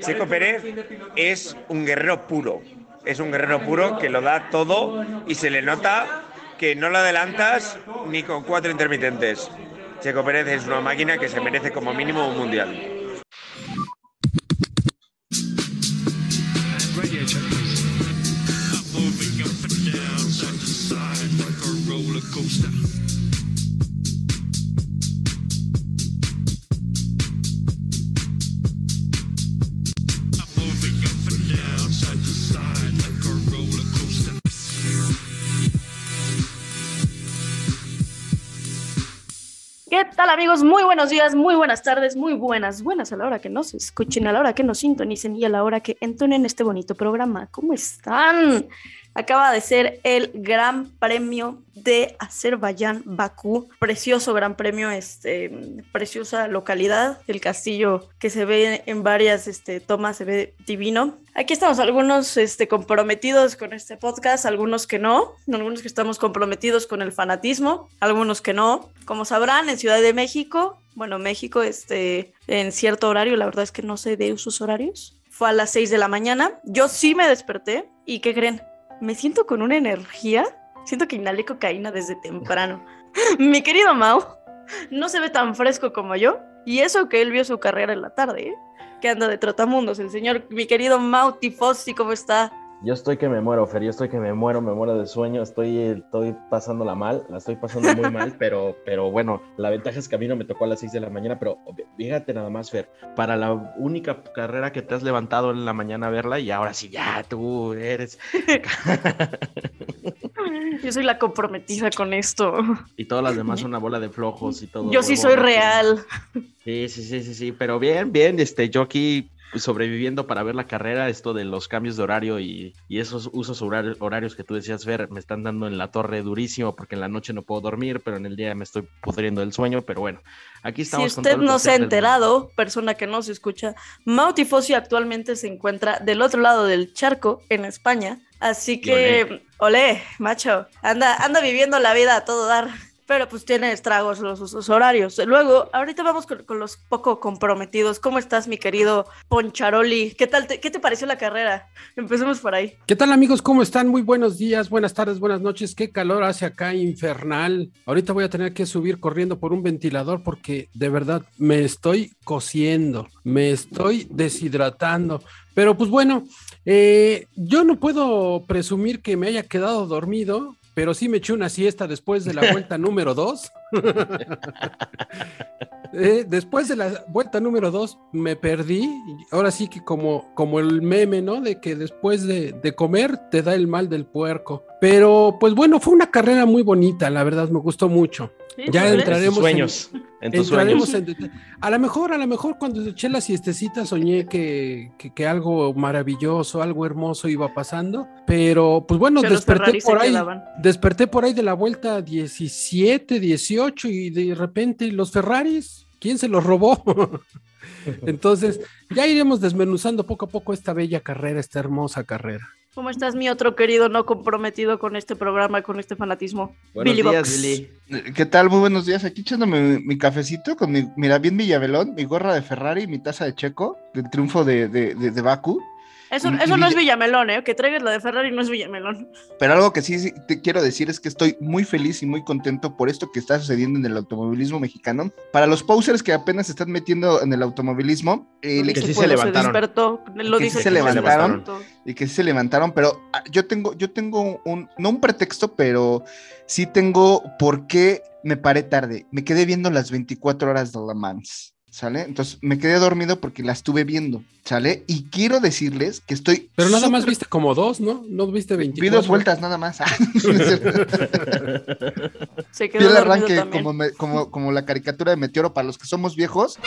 Checo Pérez es un guerrero puro. Es un guerrero puro que lo da todo y se le nota que no lo adelantas ni con cuatro intermitentes. Checo Pérez es una máquina que se merece como mínimo un mundial. Tal amigos? Muy buenos días, muy buenas tardes, muy buenas, buenas a la hora que nos escuchen, a la hora que nos sintonicen y a la hora que entonen este bonito programa. ¿Cómo están? Acaba de ser el Gran Premio de Azerbaiyán, Bakú. Precioso Gran Premio, este, preciosa localidad. El castillo que se ve en varias este, tomas se ve divino. Aquí estamos algunos este, comprometidos con este podcast, algunos que no, algunos que estamos comprometidos con el fanatismo, algunos que no. Como sabrán, en Ciudad de México, bueno, México, este, en cierto horario, la verdad es que no sé de sus horarios, fue a las 6 de la mañana. Yo sí me desperté y ¿qué creen? Me siento con una energía, siento que inhalé cocaína desde temprano. Mi querido Mau no se ve tan fresco como yo y eso que él vio su carrera en la tarde, ¿eh? que anda de trotamundos, el señor, mi querido Mau Tifosi, ¿cómo está? Yo estoy que me muero, Fer, yo estoy que me muero, me muero de sueño, estoy, estoy pasándola mal, la estoy pasando muy mal, pero, pero bueno, la ventaja es que a mí no me tocó a las 6 de la mañana, pero fíjate nada más, Fer, para la única carrera que te has levantado en la mañana a verla y ahora sí, ya tú eres... Yo soy la comprometida con esto. Y todas las demás son una bola de flojos y todo. Yo sí soy real. Sí, sí, sí, sí, sí, pero bien, bien, este, yo aquí sobreviviendo para ver la carrera, esto de los cambios de horario y, esos usos horarios que tú decías, ver, me están dando en la torre durísimo porque en la noche no puedo dormir, pero en el día me estoy pudriendo el sueño, pero bueno, aquí estamos. Si usted no se ha enterado, persona que no se escucha, Mautifosi actualmente se encuentra del otro lado del charco, en España, así que, olé, macho, anda, anda viviendo la vida a todo dar pero pues tiene estragos los, horarios. Luego, ahorita vamos con, los poco comprometidos. ¿Cómo estás, mi querido Poncharoli? ¿Qué tal? ¿Qué te pareció la carrera? Empecemos por ahí. ¿Qué tal, amigos? ¿Cómo están? Muy buenos días, buenas tardes, buenas noches. Qué calor hace acá, infernal. Ahorita voy a tener que subir corriendo por un ventilador porque de verdad me estoy cociendo, me estoy deshidratando. Pero pues bueno, eh, yo no puedo presumir que me haya quedado dormido pero sí me eché una siesta después de la vuelta número dos. Eh, después de la vuelta número dos me perdí. Ahora sí que como, como el meme, ¿no? De que después de, comer te da el mal del puerco. Pero pues bueno, fue una carrera muy bonita, la verdad, me gustó mucho. Ya entraremos en sueños. En, tus sueños. a lo mejor, a lo mejor cuando eché la siestecita soñé que, que, algo maravilloso, algo hermoso iba pasando. Pero pues bueno, desperté por ahí. Desperté por ahí de la vuelta 17, 18 y de repente los Ferraris, ¿quién se los robó? Entonces, ya iremos desmenuzando poco a poco esta bella carrera, esta hermosa carrera. ¿Cómo estás, mi otro querido no comprometido con este programa, con este fanatismo? Buenos días, Billy. ¿Qué tal? Muy buenos días. Aquí echándome mi, cafecito con mi, mira, bien Villavellón, mi gorra de Ferrari, mi taza de Checo, del triunfo de, de, de, de Baku. Eso, eso no es Villamelón, ¿eh? Que traigas la de Ferrari no es Villamelón. Pero algo que sí, te quiero decir es que estoy muy feliz y muy contento por esto que está sucediendo en el automovilismo mexicano. Para los posers que apenas se están metiendo en el automovilismo, el que sí se levantaron. lo que dice sí se levantaron, y que sí se levantaron, pero ah, yo tengo, yo tengo un, no un pretexto, pero sí tengo por qué me paré tarde. Me quedé viendo las 24 horas de La Mans. ¿Sale? Entonces me quedé dormido porque la estuve viendo, ¿sale? Y quiero decirles que estoy... Pero nada más viste como dos, ¿no? No viste 24. Vi dos vueltas nada más. Se quedó el arranque como, como, como la caricatura de Meteoro para los que somos viejos.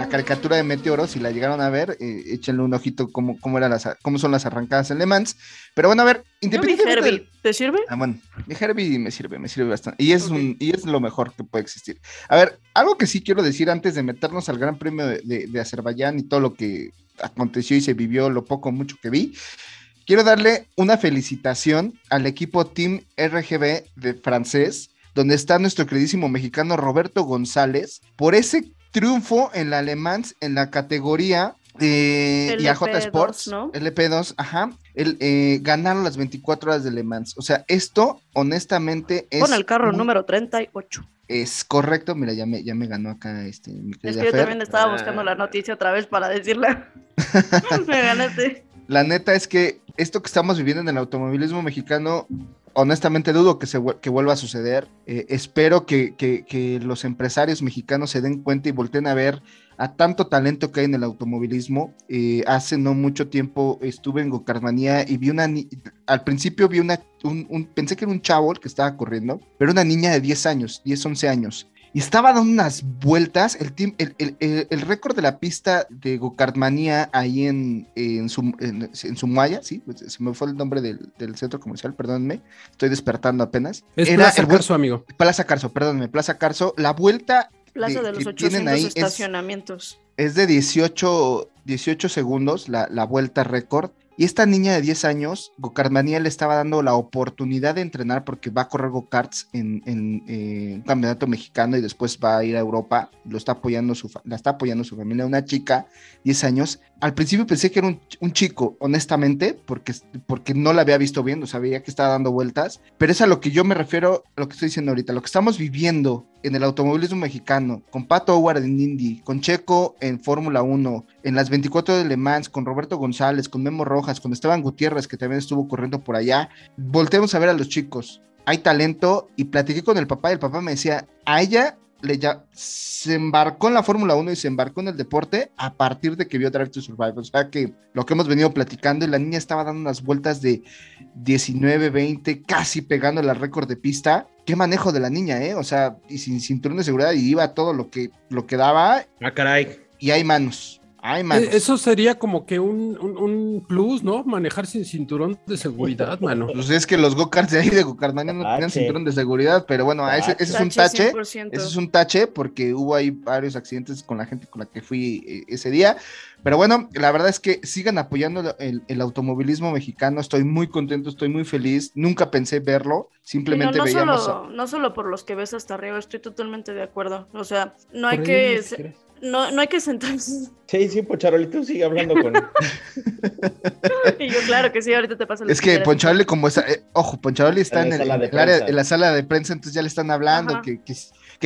La caricatura de Meteoro, si la llegaron a ver, eh, échenle un ojito cómo, cómo, las, cómo son las arrancadas en Le Mans. Pero bueno, a ver, independientemente. ¿Te sirve? Ah, bueno, mi Herbie me sirve, me sirve bastante. Y es, un, y es lo mejor que puede existir. A ver, algo que sí quiero decir antes de meternos al Gran Premio de, de, Azerbaiyán y todo lo que aconteció y se vivió, lo poco mucho que vi. Quiero darle una felicitación al equipo Team RGB de francés donde está nuestro queridísimo mexicano Roberto González, por ese triunfo en la Alemán en la categoría eh, y AJ Sports, ¿no? LP2, ajá, el, eh, ganaron las 24 horas de Le Mans. O sea, esto honestamente es... Con el carro número 38. Es correcto, mira, ya me, ya me ganó acá este. es que yo también estaba buscando la noticia otra vez para decirle. me ganaste. La neta es que esto que estamos viviendo en el automovilismo mexicano, honestamente dudo que, se, que vuelva a suceder. Eh, espero que, que, que, los empresarios mexicanos se den cuenta y volteen a ver a tanto talento que hay en el automovilismo. Eh, hace no mucho tiempo estuve en Gocarmanía y vi una, al principio vi una, un, pensé que era un chavo que estaba corriendo, pero una niña de 10 años, 10, 11 años. Y estaba dando unas vueltas, el, el, el, el récord de la pista de Gokartmanía ahí en, en, su, en, Sumaya, sí, pues, se me fue el nombre del, del, centro comercial, perdónenme, estoy despertando apenas. Es Era Plaza Carso, amigo. Plaza Carso, perdónenme, Plaza Carso. La vuelta Plaza de, los 800 estacionamientos. Es, de 18, 18 segundos la, la vuelta récord. Y esta niña de 10 años, Gokartmanía le estaba dando la oportunidad de entrenar porque va a correr go-karts en, eh, un campeonato mexicano y después va a ir a Europa. Lo está apoyando su, la está apoyando su familia, una chica, 10 años. Al principio pensé que era un, chico, honestamente, porque, porque no la había visto bien, o sabía que estaba dando vueltas. Pero es a lo que yo me refiero, a lo que estoy diciendo ahorita, lo que estamos viviendo en el automovilismo mexicano, con Pato Howard en Indy, con Checo en Fórmula 1, en las 24 de Le Mans, con Roberto González, con Memo Rojas, con Esteban Gutiérrez, que también estuvo corriendo por allá. Voltemos a ver a los chicos. Hay talento y platiqué con el papá y el papá me decía, a ella le ya, se embarcó en la Fórmula 1 y se embarcó en el deporte a partir de que vio Drive to Survive. O sea que lo que hemos venido platicando y la niña estaba dando unas vueltas de 19, 20, casi pegando el récord de pista. Qué manejo de la niña, ¿eh? O sea, y sin cinturón de seguridad y iba todo lo que, lo que daba. Ah, caray. Y hay manos. Ay, e, Eso sería como que un, un, plus, ¿no? Manejar sin cinturón de seguridad, mano. Pues es que los go-karts de ahí de Gokartmania no tenían cinturón de seguridad, pero bueno, ese, ese es un tache. Ese es un tache porque hubo ahí varios accidentes con la gente con la que fui eh, ese día. Pero bueno, la verdad es que sigan apoyando el, automovilismo mexicano. Estoy muy contento, estoy muy feliz. Nunca pensé verlo, simplemente no, veíamos. Solo, no solo por los que ves hasta arriba, estoy totalmente de acuerdo. O sea, no hay que no, no hay que sentarse. Sí, sí, Poncharolito sigue hablando con. y yo, claro que sí, ahorita te paso Es que Poncharoli, como está, eh, ojo, Poncharoli está en, el, en, la sala de prensa, entonces ya le están hablando que, que,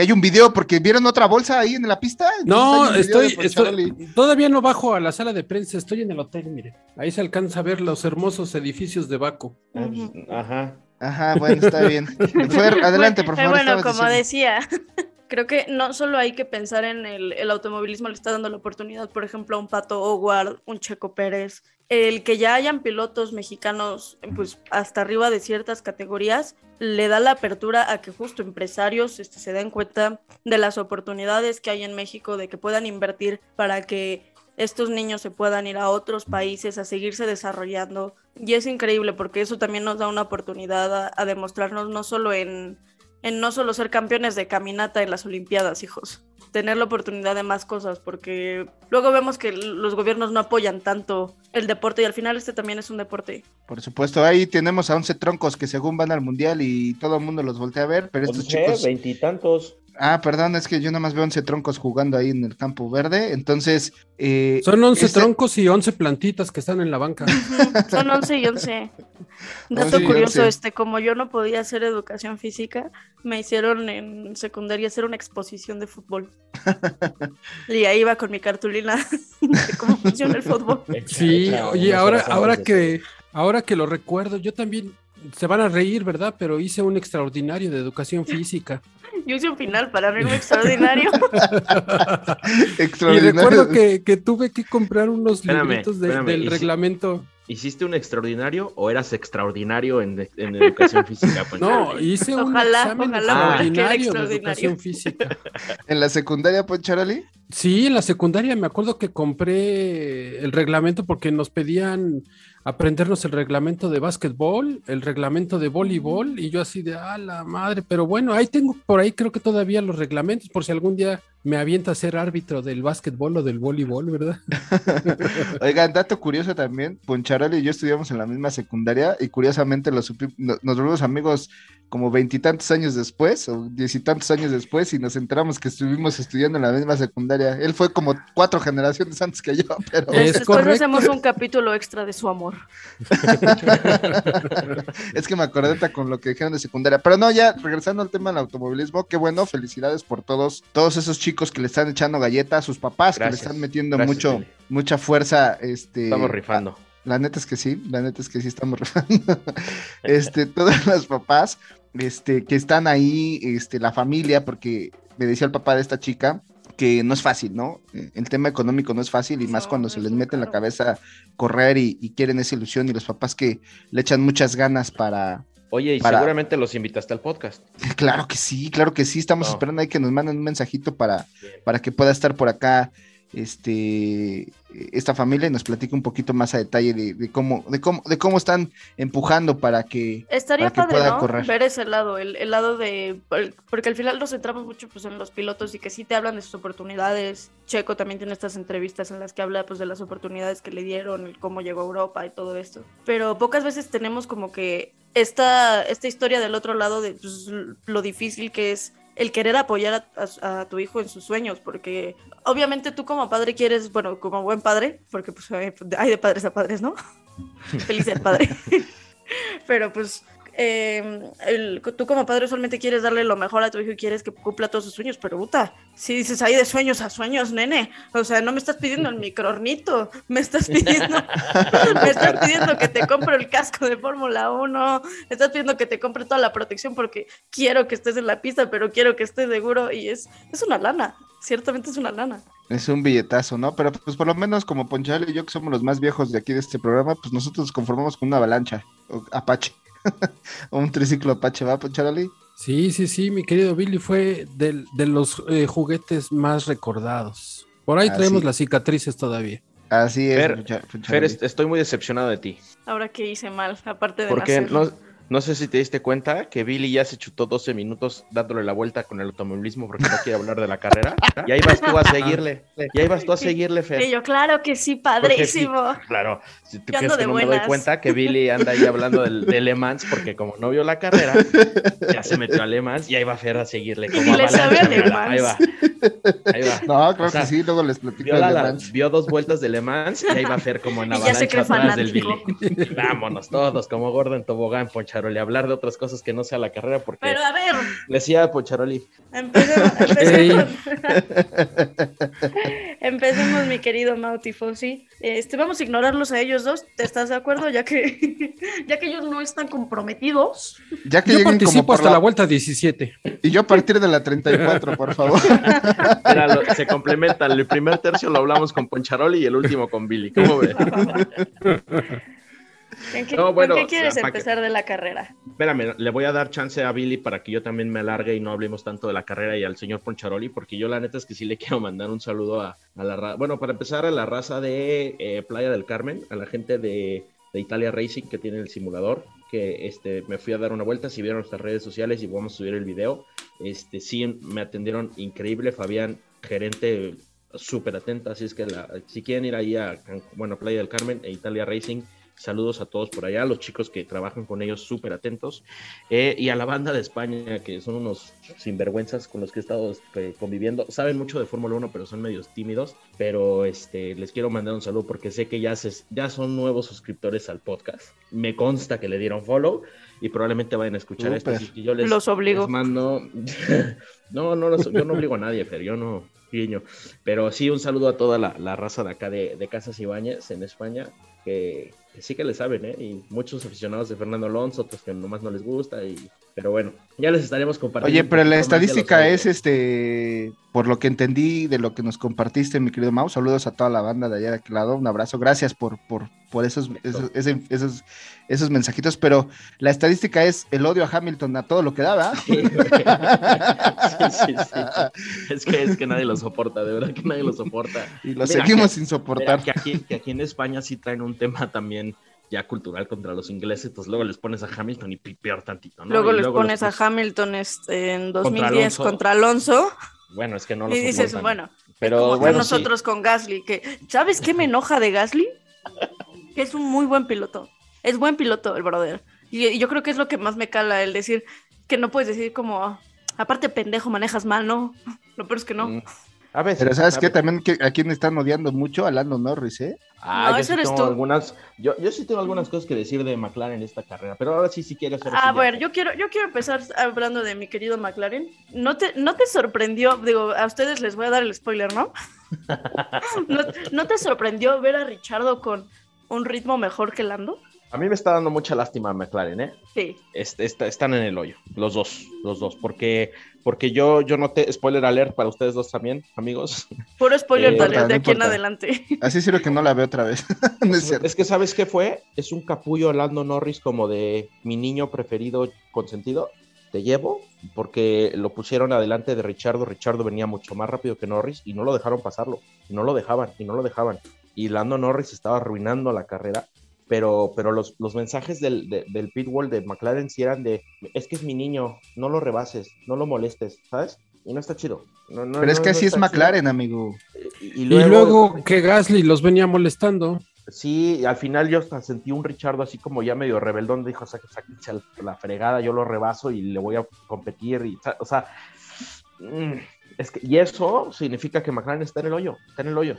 hay un video, porque vieron otra bolsa ahí en la pista. No, estoy, estoy, todavía no bajo a la sala de prensa, estoy en el hotel, mire. Ahí se alcanza a ver los hermosos edificios de Baco. Ah, pues, ajá. Ajá, bueno, está bien. adelante, por favor. Bueno, como decía, creo que no solo hay que pensar en el, automovilismo, le está dando la oportunidad, por ejemplo, a un Pato Howard, un Checo Pérez, el que ya hayan pilotos mexicanos pues hasta arriba de ciertas categorías le da la apertura a que justo empresarios este, se den cuenta de las oportunidades que hay en México, de que puedan invertir para que estos niños se puedan ir a otros países a seguirse desarrollando. Y es increíble porque eso también nos da una oportunidad a demostrarnos no solo en en no solo ser campeones de caminata en las Olimpiadas, hijos, tener la oportunidad de más cosas, porque luego vemos que los gobiernos no apoyan tanto el deporte y al final este también es un deporte. Por supuesto, ahí tenemos a 11 troncos que según van al mundial y todo el mundo los voltea a ver, pero estos chicos... Veintitantos. Ah, perdón, es que yo nada más veo 11 troncos jugando ahí en el campo verde, entonces... Eh, Son 11 este troncos y 11 plantitas que están en la banca. Son 11 y 11. Dato curioso, este, como yo no podía hacer educación física, me hicieron en secundaria hacer una exposición de fútbol. y ahí iba con mi cartulina de cómo funciona el fútbol. Sí, oye, ahora, ahora que, ahora que lo recuerdo, yo también se van a reír, ¿verdad? Pero hice un extraordinario de educación física. Yo hice un final para mí extraordinario. extraordinario. Y recuerdo que, que, tuve que comprar unos libritos del reglamento. ¿Hiciste un extraordinario o eras extraordinario en, en educación física? No, hice un examen extraordinario, de educación física. ¿En la secundaria, Poncharoli? Sí, en la secundaria me acuerdo que compré el reglamento porque nos pedían aprendernos el reglamento de básquetbol, el reglamento de voleibol, y yo así de, ah, la madre, pero bueno, ahí tengo por ahí creo que todavía los reglamentos, por si algún día me avienta a ser árbitro del básquetbol o del voleibol, ¿verdad? Oigan, dato curioso también, Poncharoli y yo estudiamos en la misma secundaria y curiosamente los, nos volvimos amigos como veintitantos años después o diez y tantos años después y nos enteramos que estuvimos estudiando en la misma secundaria. Él fue como cuatro generaciones antes que yo, pero... después hacemos un capítulo extra de su amor. es que me acordé con lo que dijeron de secundaria. Pero no, ya regresando al tema del automovilismo, qué bueno, felicidades por todos, todos esos chicos que le están echando galletas a sus papás, que le están metiendo mucho, mucha fuerza. Este, Estamos rifando. La neta es que sí, la neta es que sí estamos rifando. este, todos los papás, este, que están ahí, este, la familia, porque me decía el papá de esta chica que no es fácil, ¿no? El tema económico no es fácil y más cuando se les mete en la cabeza correr y, quieren esa ilusión y los papás que le echan muchas ganas para... Oye, y seguramente los invitaste al podcast. Claro que sí, claro que sí, estamos esperando ahí que nos manden un mensajito para, para que pueda estar por acá este, esta familia y nos platica un poquito más a detalle de, cómo, de cómo, de cómo están empujando para que, Estaría para padre, ¿no? correr. Ver ese lado, el, lado de, porque al final nos centramos mucho pues, en los pilotos y que sí te hablan de sus oportunidades. Checo también tiene estas entrevistas en las que habla pues de las oportunidades que le dieron, cómo llegó a Europa y todo esto. Pero pocas veces tenemos como que esta, esta historia del otro lado de pues, lo difícil que es el querer apoyar a, tu hijo en sus sueños, porque obviamente tú como padre quieres, bueno, como buen padre, porque pues hay de padres a padres, ¿no? Feliz el padre. Pero pues eh, tú como padre solamente quieres darle lo mejor a tu hijo y quieres que cumpla todos sus sueños, pero puta, si dices ahí de sueños a sueños, nene, o sea, no me estás pidiendo el microornito, me estás pidiendo, me estás pidiendo que te compre el casco de Fórmula 1, me estás pidiendo que te compre toda la protección porque quiero que estés en la pista, pero quiero que estés seguro y es, es una lana, ciertamente es una lana. Es un billetazo, ¿no? Pero pues por lo menos como Ponchal y yo que somos los más viejos de aquí de este programa, pues nosotros nos conformamos con una avalancha, Apache. un triciclo Apache, ¿va, Charlie? Sí, sí, sí, mi querido Billy fue de, los eh, juguetes más recordados. Por ahí traemos las cicatrices todavía. Así es. Fer, estoy muy decepcionado de ti. Ahora que hice mal, aparte de Porque no, no sé si te diste cuenta que Billy ya se chutó 12 minutos dándole la vuelta con el automovilismo porque no quiere hablar de la carrera. Y ahí vas tú a seguirle. Y ahí vas tú a seguirle, Fer. Y yo, claro que sí, padrísimo. claro. Si tú quieres que no me doy cuenta que Billy anda ahí hablando del, de Le Mans porque como no vio la carrera, ya se metió a Le Mans y ahí va Fer a seguirle. Como y le sabe a Le Mans. Ahí va. Ahí va. No, creo que sí, luego les platico vio, de Le Mans. vio dos vueltas de Le Mans y ahí va Fer como en avalancha atrás del Billy. Vámonos todos, como gordo en tobogán, poncha Pocharoli, hablar de otras cosas que no sea la carrera, porque. Pero a ver. Le decía Pocharoli. Empecemos, empecemos. mi querido Mauti Fossi. Este, vamos a ignorarlos a ellos dos. ¿Te estás de acuerdo? Ya que, ya que ellos no están comprometidos. Ya que yo participo hasta la... vuelta 17. Y yo a partir de la 34, por favor. se complementan. El primer tercio lo hablamos con Poncharoli y el último con Billy. ¿Cómo ves? Qué, quieres empezar de la carrera? Espérame, le voy a dar chance a Billy para que yo también me alargue y no hablemos tanto de la carrera y al señor Poncharoli, porque yo la neta es que sí le quiero mandar un saludo a, la raza. Bueno, para empezar, a la raza de eh, Playa del Carmen, a la gente de, Italia Racing que tiene el simulador, que este, me fui a dar una vuelta, si vieron nuestras redes sociales y vamos a subir el video, este, sí me atendieron increíble, Fabián, gerente súper atenta, así es que si quieren ir ahí a, bueno, Playa del Carmen e Italia Racing, Saludos a todos por allá, los chicos que trabajan con ellos súper atentos. Eh, y a la banda de España, que son unos sinvergüenzas con los que he estado este, conviviendo. Saben mucho de Fórmula 1, pero son medios tímidos. Pero este, les quiero mandar un saludo porque sé que ya, se, ya son nuevos suscriptores al podcast. Me consta que le dieron follow y probablemente vayan a escuchar esto. yo les, los obligo. mando. no, no, yo no obligo a nadie, pero yo no. Pero sí, un saludo a toda la, raza de acá de, de Casas Ibáñez en España, que, sí que le saben, ¿eh? Y muchos aficionados de Fernando Alonso, otros que nomás no les gusta, y, pero bueno, ya les estaremos compartiendo. Oye, pero la estadística es, este, por lo que entendí de lo que nos compartiste, mi querido Mau, saludos a toda la banda de allá de aquel lado, un abrazo, gracias por, por, por esos, esos, esos, esos, mensajitos, pero la estadística es el odio a Hamilton a todo lo que da, Sí, sí, sí, Es que, es que nadie lo soporta, de verdad que nadie lo soporta. Y lo seguimos sin soportar. Que aquí, que aquí en España sí traen un tema también ya cultural contra los ingleses, pues luego les pones a Hamilton y peor tantito, ¿no? Luego les pones a Hamilton este, en 2010 contra Alonso. Bueno, es que no lo Y dices, bueno, pero bueno, nosotros con Gasly, que ¿sabes qué me enoja de Gasly? Que es un muy buen piloto. Es buen piloto el brother. Y, yo creo que es lo que más me cala el decir que no puedes decir como aparte pendejo manejas mal, ¿no? Lo peor es que no. Mm. A ver, pero ¿sabes qué? También que, a quién están odiando mucho a Lando Norris, ¿eh? Ah, no, yo, sí tengo algunas, yo, yo, sí tengo algunas cosas que decir de McLaren en esta carrera, pero ahora sí, sí quiero hacer. Ah, bueno, yo quiero, yo quiero empezar hablando de mi querido McLaren. ¿No te, ¿No te sorprendió? Digo, a ustedes les voy a dar el spoiler, ¿no? ¿No, ¿No te sorprendió ver a Richardo con un ritmo mejor que Lando? A mí me está dando mucha lástima McLaren, ¿eh? Sí. están en el hoyo, los dos, los dos, porque, porque yo, yo noté, spoiler alert para ustedes dos también, amigos. Puro spoiler eh, de aquí en adelante. Así sirve que no la veo otra vez. es, que, ¿sabes qué fue? Es un capullo Lando Norris como de mi niño preferido consentido. Te llevo porque lo pusieron adelante de Richardo. Richardo venía mucho más rápido que Norris y no lo dejaron pasarlo. Y no lo dejaban, y no lo dejaban. Y Lando Norris estaba arruinando la carrera pero, pero los, los mensajes del, del pitwall de McLaren sí eran de, es que es mi niño, no lo rebases, no lo molestes, ¿sabes? Y no está chido. pero es que así es McLaren, amigo. Y, luego, que Gasly los venía molestando. Sí, al final yo hasta sentí un Richardo así como ya medio rebeldón, dijo, saque, la fregada, yo lo rebaso y le voy a competir. Y, o sea, mm, es que, y eso significa que McLaren está en el hoyo, está en el hoyo.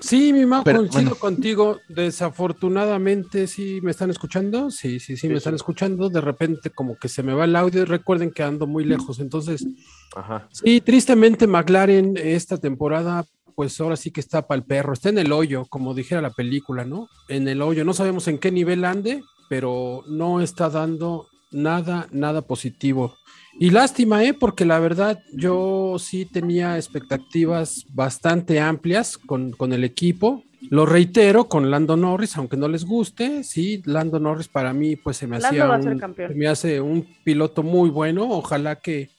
Sí, mi mamá, coincido contigo. Desafortunadamente, sí me están escuchando. Sí, sí, sí, me están escuchando. De repente, como que se me va el audio. Recuerden que ando muy lejos. Entonces, Ajá. sí, tristemente, McLaren esta temporada, pues ahora sí que está para el perro. Está en el hoyo, como dijera la película, ¿no? En el hoyo. No sabemos en qué nivel ande, pero no está dando nada, nada positivo. Y lástima, ¿eh? porque la verdad yo sí tenía expectativas bastante amplias con, el equipo. Lo reitero con Lando Norris, aunque no les guste, sí, Lando Norris para mí pues se me hacía un, me hace un piloto muy bueno, ojalá que,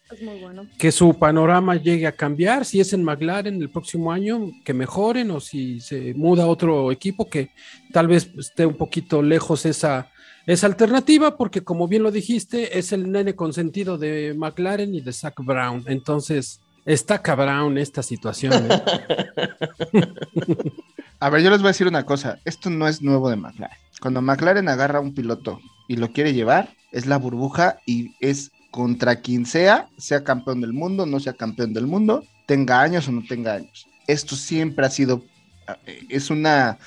que su panorama llegue a cambiar, si es en McLaren el próximo año, que mejoren o si se muda a otro equipo que tal vez esté un poquito lejos esa, es alternativa porque, como bien lo dijiste, es el nene consentido de McLaren y de Zach Brown. Entonces, está cabrón esta situación. ¿eh? a ver, yo les voy a decir una cosa. Esto no es nuevo de McLaren. Cuando McLaren agarra a un piloto y lo quiere llevar, es la burbuja y es contra quien sea, sea campeón del mundo, no sea campeón del mundo, tenga años o no tenga años. Esto siempre ha sido, eh, es una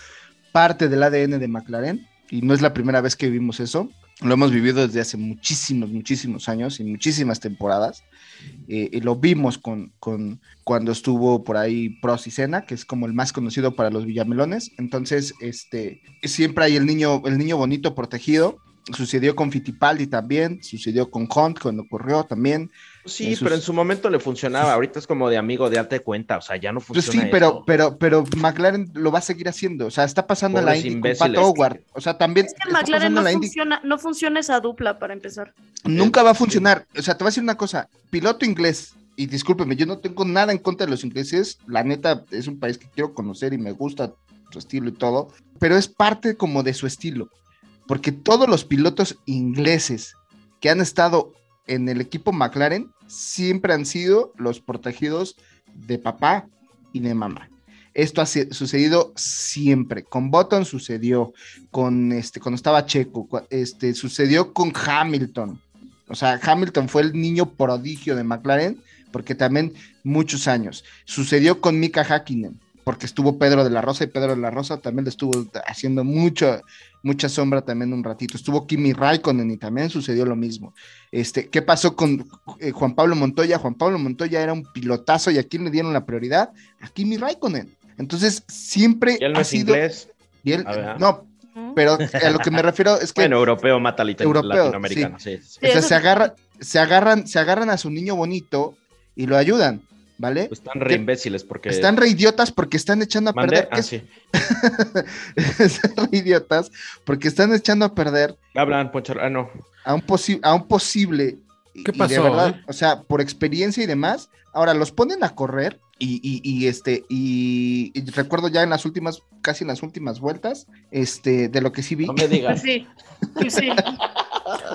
parte del ADN de McLaren y no es la primera vez que vivimos eso. Lo hemos vivido desde hace muchísimos, muchísimos años y muchísimas temporadas. Eh, y lo vimos con, con, cuando estuvo por ahí Prost y Senna, que es como el más conocido para los Villamelones. Entonces, este, siempre hay el niño, el niño bonito protegido Sucedió con Fittipaldi también, sucedió con Hunt cuando ocurrió también. Sí, pero en su momento le funcionaba. Ahorita es como de amigo de alta cuenta, o sea, ya no funciona. Pues sí, pero, pero, pero McLaren lo va a seguir haciendo. O sea, está pasando la Indy con Pat Howard. O sea, también. Es que McLaren no funciona, no funciona esa dupla para empezar. Nunca va a funcionar. O sea, te voy a decir una cosa: piloto inglés, y discúlpeme, yo no tengo nada en contra de los ingleses. La neta, es un país que quiero conocer y me gusta su estilo y todo, pero es parte como de su estilo porque todos los pilotos ingleses que han estado en el equipo McLaren siempre han sido los protegidos de papá y de mamá. Esto ha sucedido siempre. Con Button sucedió, con este, cuando estaba Checo, este, sucedió con Hamilton. O sea, Hamilton fue el niño prodigio de McLaren porque también muchos años. Sucedió con Mika Hakkinen porque estuvo Pedro de la Rosa y Pedro de la Rosa también le estuvo haciendo mucho, mucha sombra también un ratito. Estuvo Kimi Raikkonen y también sucedió lo mismo. Este, ¿Qué pasó con eh, Juan Pablo Montoya? Juan Pablo Montoya era un pilotazo y a quién le dieron la prioridad? A Kimi Raikkonen. Entonces, siempre él no ha sido... Inglés? Y él, no, pero a lo que me refiero es que... Bueno, europeo mata al latinoamericano, sí. O sea, se, agarra, se, agarran, se agarran a su niño bonito y lo ayudan. ¿Vale? Pues están re imbéciles porque. Están re idiotas porque están echando a perder. Ah, sí. están re idiotas porque están echando a perder. Hablan, Ponchar, ah, no. A un, a un posible. ¿Qué pasó? Eh? O sea, por experiencia y demás. Ahora los ponen a correr y, este, y, recuerdo ya en las últimas, casi en las últimas vueltas, este, de lo que sí vi. No me digas. Sí, sí.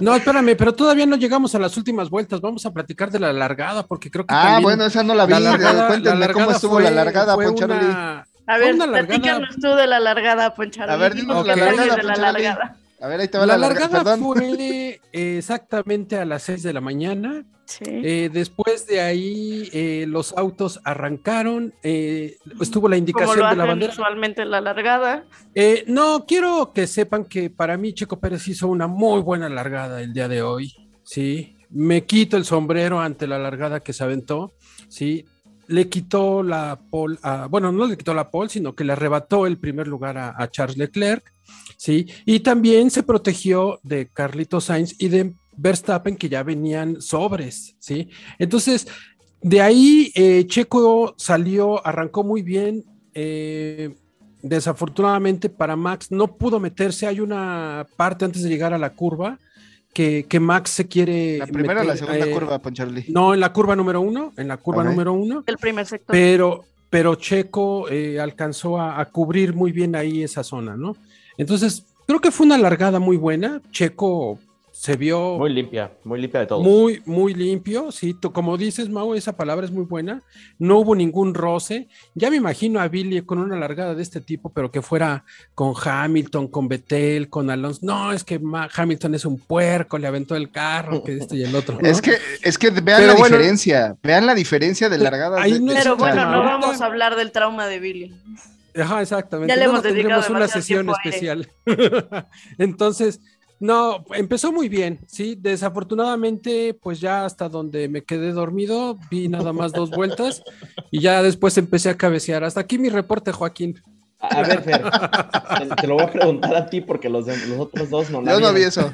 No, espérame, pero todavía no llegamos a las últimas vueltas. Vamos a platicar de la largada, porque creo que. Ah, bueno, esa no la vi. La largada, Cuéntame cómo estuvo la largada, Poncharoli. A ver, platícanos tú de la largada, Poncharoli. A ver, dinos la largada, de la largada. A ver, ahí te va la, la largada. fue exactamente a las 6 de la mañana. Eh, después de ahí, eh, los autos arrancaron. Eh, estuvo la indicación de la bandera. Usualmente la largada. no, quiero que sepan que para mí Checo Pérez hizo una muy buena largada el día de hoy. Sí, me quito el sombrero ante la largada que se aventó. Sí, le quitó la pole, bueno, no le quitó la pole, sino que le arrebató el primer lugar a Charles Leclerc. ¿sí? Y también se protegió de Carlito Sainz y de Verstappen, que ya venían sobres, ¿sí? Entonces, de ahí eh, Checo salió, arrancó muy bien. Eh, desafortunadamente para Max no pudo meterse. Hay una parte antes de llegar a la curva que, Max se quiere. ¿La primera o la segunda eh, curva, Poncharli? No, en la curva número uno, en la curva número uno. El primer sector. Pero, pero Checo alcanzó a, cubrir muy bien ahí esa zona, ¿no? Entonces, creo que fue una largada muy buena. Checo se vio... Muy limpia, muy limpia de todo. Muy, muy limpio, sí. Como dices, Mau, esa palabra es muy buena. No hubo ningún roce. Ya me imagino a Billy con una largada de este tipo, pero que fuera con Hamilton, con Betel, con Alonso. No, es que Hamilton es un puerco, le aventó el carro, que este y el otro. Es que, es que vean la diferencia, vean la diferencia de largadas. pero bueno, no vamos a hablar del trauma de Billy. Ajá, exactamente. Ya le hemos dedicado una sesión especial. Entonces, no, empezó muy bien, sí. Desafortunadamente, pues ya hasta donde me quedé dormido, vi nada más dos vueltas y ya después empecé a cabecear. Hasta aquí mi reporte, Joaquín. A ver, Fer, te, lo voy a preguntar a ti porque los, los otros dos no. Yo no vi eso.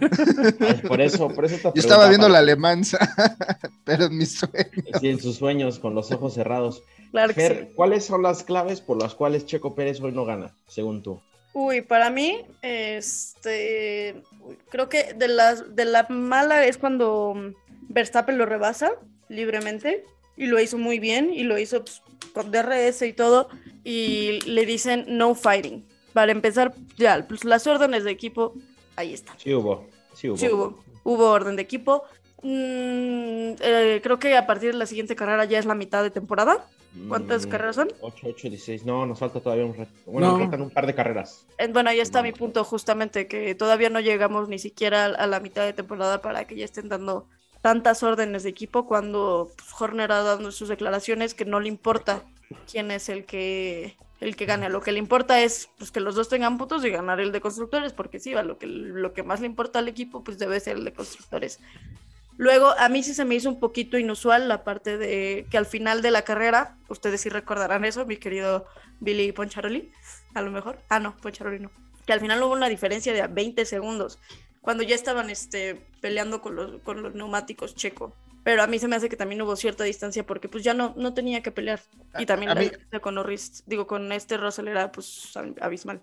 por eso, por eso Yo estaba viendo la alemanza, pero en mis sueños. Sí, en sus sueños, con los ojos cerrados. Claro ¿cuáles son las claves por las cuales Checo Pérez hoy no gana, según tú? Uy, para mí, este, creo que de la, de la mala es cuando Verstappen lo rebasa libremente y lo hizo muy bien y lo hizo pues, con DRS y todo y le dicen no fighting. Para empezar, ya, pues las órdenes de equipo, ahí están. Sí hubo, sí hubo. Sí hubo, hubo orden de equipo. Mm, eh, creo que a partir de la siguiente carrera ya es la mitad de temporada. ¿Cuántas mm, carreras son? 8, 8, 16. No, nos falta todavía un reto. Bueno, nos faltan un par de carreras. Bueno, ahí está mi punto, justamente, que todavía no llegamos ni siquiera a la mitad de temporada para que ya estén dando tantas órdenes de equipo cuando pues, Horner ha dado sus declaraciones que no le importa quién es el que el que gane. Lo que le importa es pues, que los dos tengan puntos y ganar el de constructores, porque sí, lo que, lo que más le importa al equipo pues debe ser el de constructores. Luego, a mí sí se me hizo un poquito inusual la parte de que al final de la carrera, ustedes sí recordarán eso, mi querido Billy Poncharoli, a lo mejor. Ah, no, Poncharoli no. Que al final hubo una diferencia de 20 segundos, cuando ya estaban este, peleando con los, con los neumáticos checo. Pero a mí se me hace que también hubo cierta distancia porque pues ya no, no tenía que pelear. Y también la distancia con Norris, digo, con este Russell era pues abismal.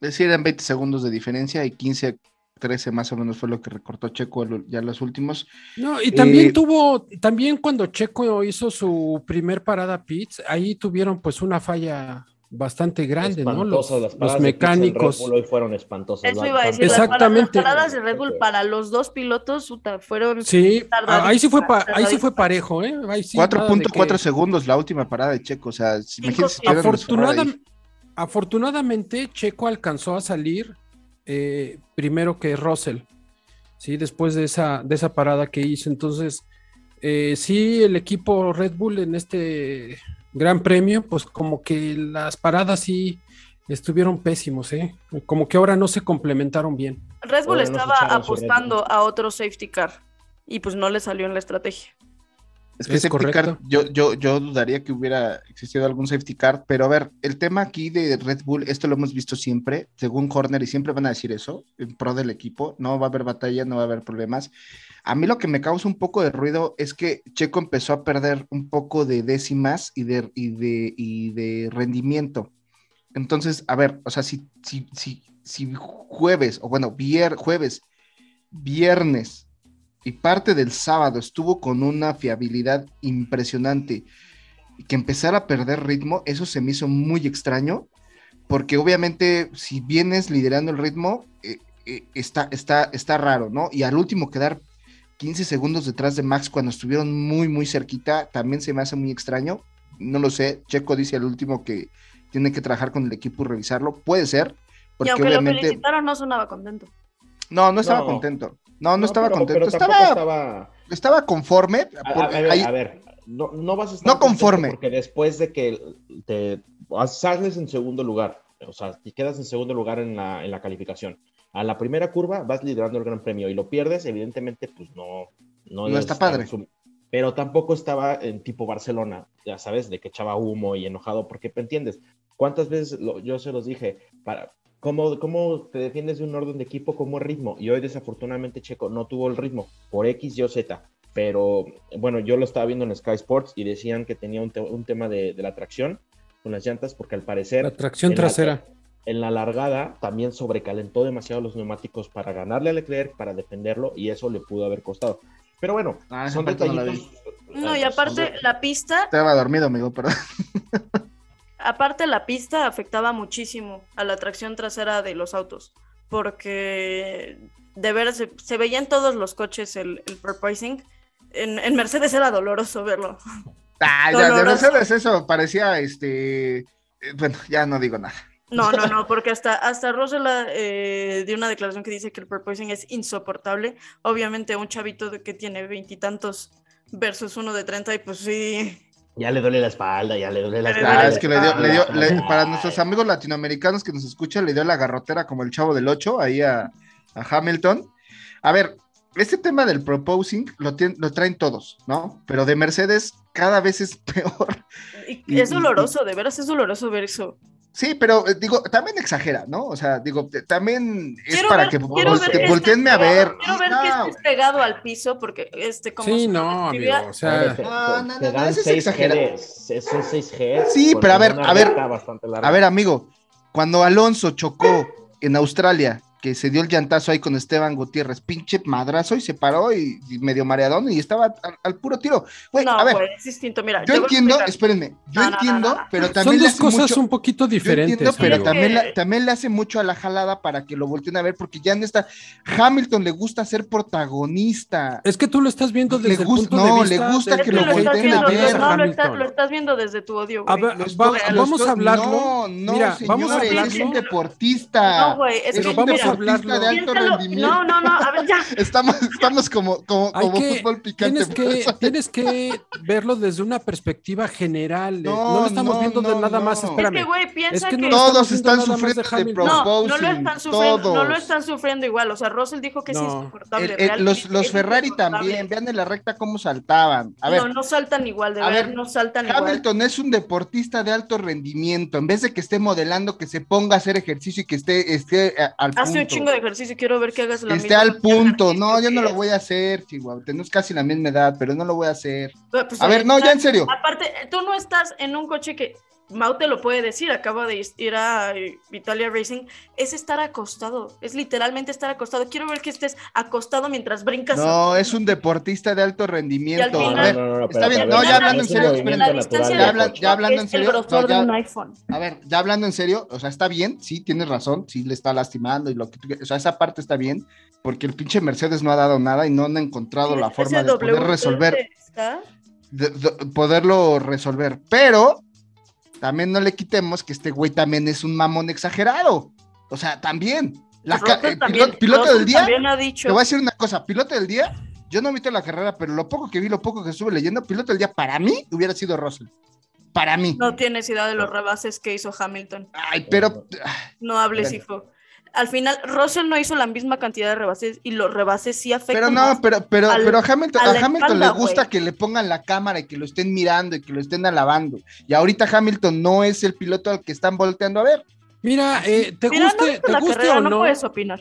Es decir, eran 20 segundos de diferencia y 15 13 más o menos fue lo que recortó Checo ya los últimos. No, y también eh, tuvo, también cuando Checo hizo su primer parada pits, ahí tuvieron pues una falla bastante grande, ¿no? Los, los mecánicos. hoy fueron espantosas. Eso iba a decir, Exactamente. Las paradas de Red Bull para los dos pilotos fueron. Sí, ahí sí fue, ahí sí fue parejo, ¿eh? 4.4 segundos la última parada de Checo, o sea, afortunadamente Checo alcanzó a salir eh, primero que Russell, ¿sí? Después de esa, de esa parada que hizo. Entonces, eh, sí, el equipo Red Bull en este gran premio, pues como que las paradas sí estuvieron pésimos, ¿eh? Como que ahora no se complementaron bien. Red Bull estaba apostando a otro safety car y pues no le salió en la estrategia. Es que safety car, yo, yo, yo dudaría que hubiera existido algún safety car, pero a ver, el tema aquí de Red Bull, esto lo hemos visto siempre, según Horner, y siempre van a decir eso, en pro del equipo, no va a haber batalla, no va a haber problemas. A mí lo que me causa un poco de ruido es que Checo empezó a perder un poco de décimas y de, y de, y de rendimiento. Entonces, a ver, o sea, si, si, si, si jueves, o bueno, vier, jueves, viernes, y parte del sábado estuvo con una fiabilidad impresionante que empezara a perder ritmo, eso se me hizo muy extraño, porque obviamente si vienes liderando el ritmo, eh, eh, está, está, está raro, ¿no? Y al último quedar 15 segundos detrás de Max cuando estuvieron muy, muy cerquita, también se me hace muy extraño. No lo sé, Checo dice al último que tiene que trabajar con el equipo y revisarlo, puede ser. Porque y aunque obviamente... lo felicitaron, no sonaba contento. No, no estaba contento. No, no, estaba contento. estaba, estaba, conforme. a, ver, no, no vas a estar no conforme. Porque después de que te sales en segundo lugar, o sea, te quedas en segundo lugar en la, en la calificación. A la primera curva vas liderando el Gran Premio y lo pierdes, evidentemente, pues no. No, no está padre. Pero tampoco estaba en tipo Barcelona, ya sabes, de que echaba humo y enojado, porque entiendes. ¿Cuántas veces yo se los dije? Para, ¿Cómo, ¿Cómo te defiendes de un orden de equipo como el ritmo? Y hoy desafortunadamente Checo no tuvo el ritmo por X, Y o Z pero bueno, yo lo estaba viendo en Sky Sports y decían que tenía un, tema de, la tracción con las llantas, porque al parecer... La tracción trasera. en la largada también sobrecalentó demasiado los neumáticos para ganarle a Leclerc, para defenderlo, y eso le pudo haber costado. Pero bueno, ah, son detallitos. No, y aparte la pista... Estaba dormido, amigo, pero... aparte la pista afectaba muchísimo a la tracción trasera de los autos, porque de veras se, veía en todos los coches el, el en, Mercedes era doloroso verlo. Ah, ya, de Mercedes eso parecía, este, eh, bueno, ya no digo nada. No, no, no, porque hasta, hasta Russell eh, dio una declaración que dice que el purposing es insoportable. Obviamente un chavito que tiene veintitantos versus uno de treinta y pues sí... Ya le duele la espalda, ya le duele la espalda. Ah, es que le dio, le dio para nuestros amigos latinoamericanos que nos escuchan, le dio la garrotera como el chavo del 8 ahí a, a Hamilton. A ver, este tema del proposing lo, lo traen todos, ¿no? Pero de Mercedes cada vez es peor. Y, es doloroso, de veras es doloroso ver eso. Sí, pero eh, digo, también exagera, ¿no? O sea, digo, también es para que, volteenme a ver. Quiero ver que estés pegado al piso, porque este, como. Sí, no, amigo, o sea. No, no, no, no, eso es exagerado. Son 6G. Sí, pero a ver, a ver, a ver, amigo, cuando Alonso chocó en Australia que se dio el llantazo ahí con Esteban Gutiérrez, pinche madrazo y se paró y, medio mareadón y estaba al, puro tiro. no, a ver, es distinto, mira. Yo entiendo, espérenme, yo entiendo, pero también. Son dos cosas un poquito diferentes. Entiendo, pero también, también le hace mucho a la jalada para que lo volteen a ver, porque ya no está. Hamilton le gusta ser protagonista. Es que tú lo estás viendo desde el punto no, de vista. le gusta que, lo, volteen a ver. No, lo, estás viendo desde tu odio, güey. vamos a hablarlo. No, no, mira, vamos a hablarlo. Es un deportista. No, güey, es, que vamos a hablarlo. de alto rendimiento. No, no, no, a ver, ya. Estamos, estamos como, como, como fútbol picante. Tienes que, tienes que verlo desde una perspectiva general. No, no lo estamos viendo de nada más. Espérame. Es que, güey, piensa que, todos están sufriendo de, de. No, no lo están sufriendo, no lo están sufriendo igual. O sea, Russell dijo que sí es insoportable. los, los Ferrari también, vean en la recta cómo saltaban. A ver, no, no saltan igual, de ver, no saltan igual. Hamilton es un deportista de alto rendimiento. En vez de que esté modelando, que se ponga a hacer ejercicio y que esté, esté eh, al punto. Hace un chingo de ejercicio, quiero ver que hagas la Esté al punto. No, yo no lo voy a hacer, Chihuahua. Tenemos casi la misma edad, pero no lo voy a hacer. Pues, a ver, no, ya en serio. Aparte, tú no estás en un coche que Mau te lo puede decir, acaba de ir a Italia Racing, es estar acostado, es literalmente estar acostado. Quiero ver que estés acostado mientras brincas. No, es un deportista de alto rendimiento. a ver, está bien, no, ya hablando en serio, ya, hablando en serio. a ver, ya hablando en serio, o sea, está bien, sí, tienes razón, sí le está lastimando y lo que o sea, esa parte está bien, porque el pinche Mercedes no ha dado nada y no han encontrado la forma de poder resolver. de, poderlo resolver, pero también no le quitemos que este güey también es un mamón exagerado. O sea, también. La piloto, del día. Ha dicho... Te voy a decir una cosa, piloto del día, yo no visto la carrera, pero lo poco que vi, lo poco que estuve leyendo, piloto del día para mí hubiera sido Russell. Para mí. No tienes idea de los rebases que hizo Hamilton. Ay, pero. No hables, hijo al final Russell no hizo la misma cantidad de rebases y los rebases sí afectan. Pero no, pero, pero, pero a Hamilton, a Hamilton le gusta que le pongan la cámara y que lo estén mirando y que lo estén alabando. Y ahorita Hamilton no es el piloto al que están volteando a ver. Mira, eh, ¿te guste, ¿te guste o no? No puedes opinar.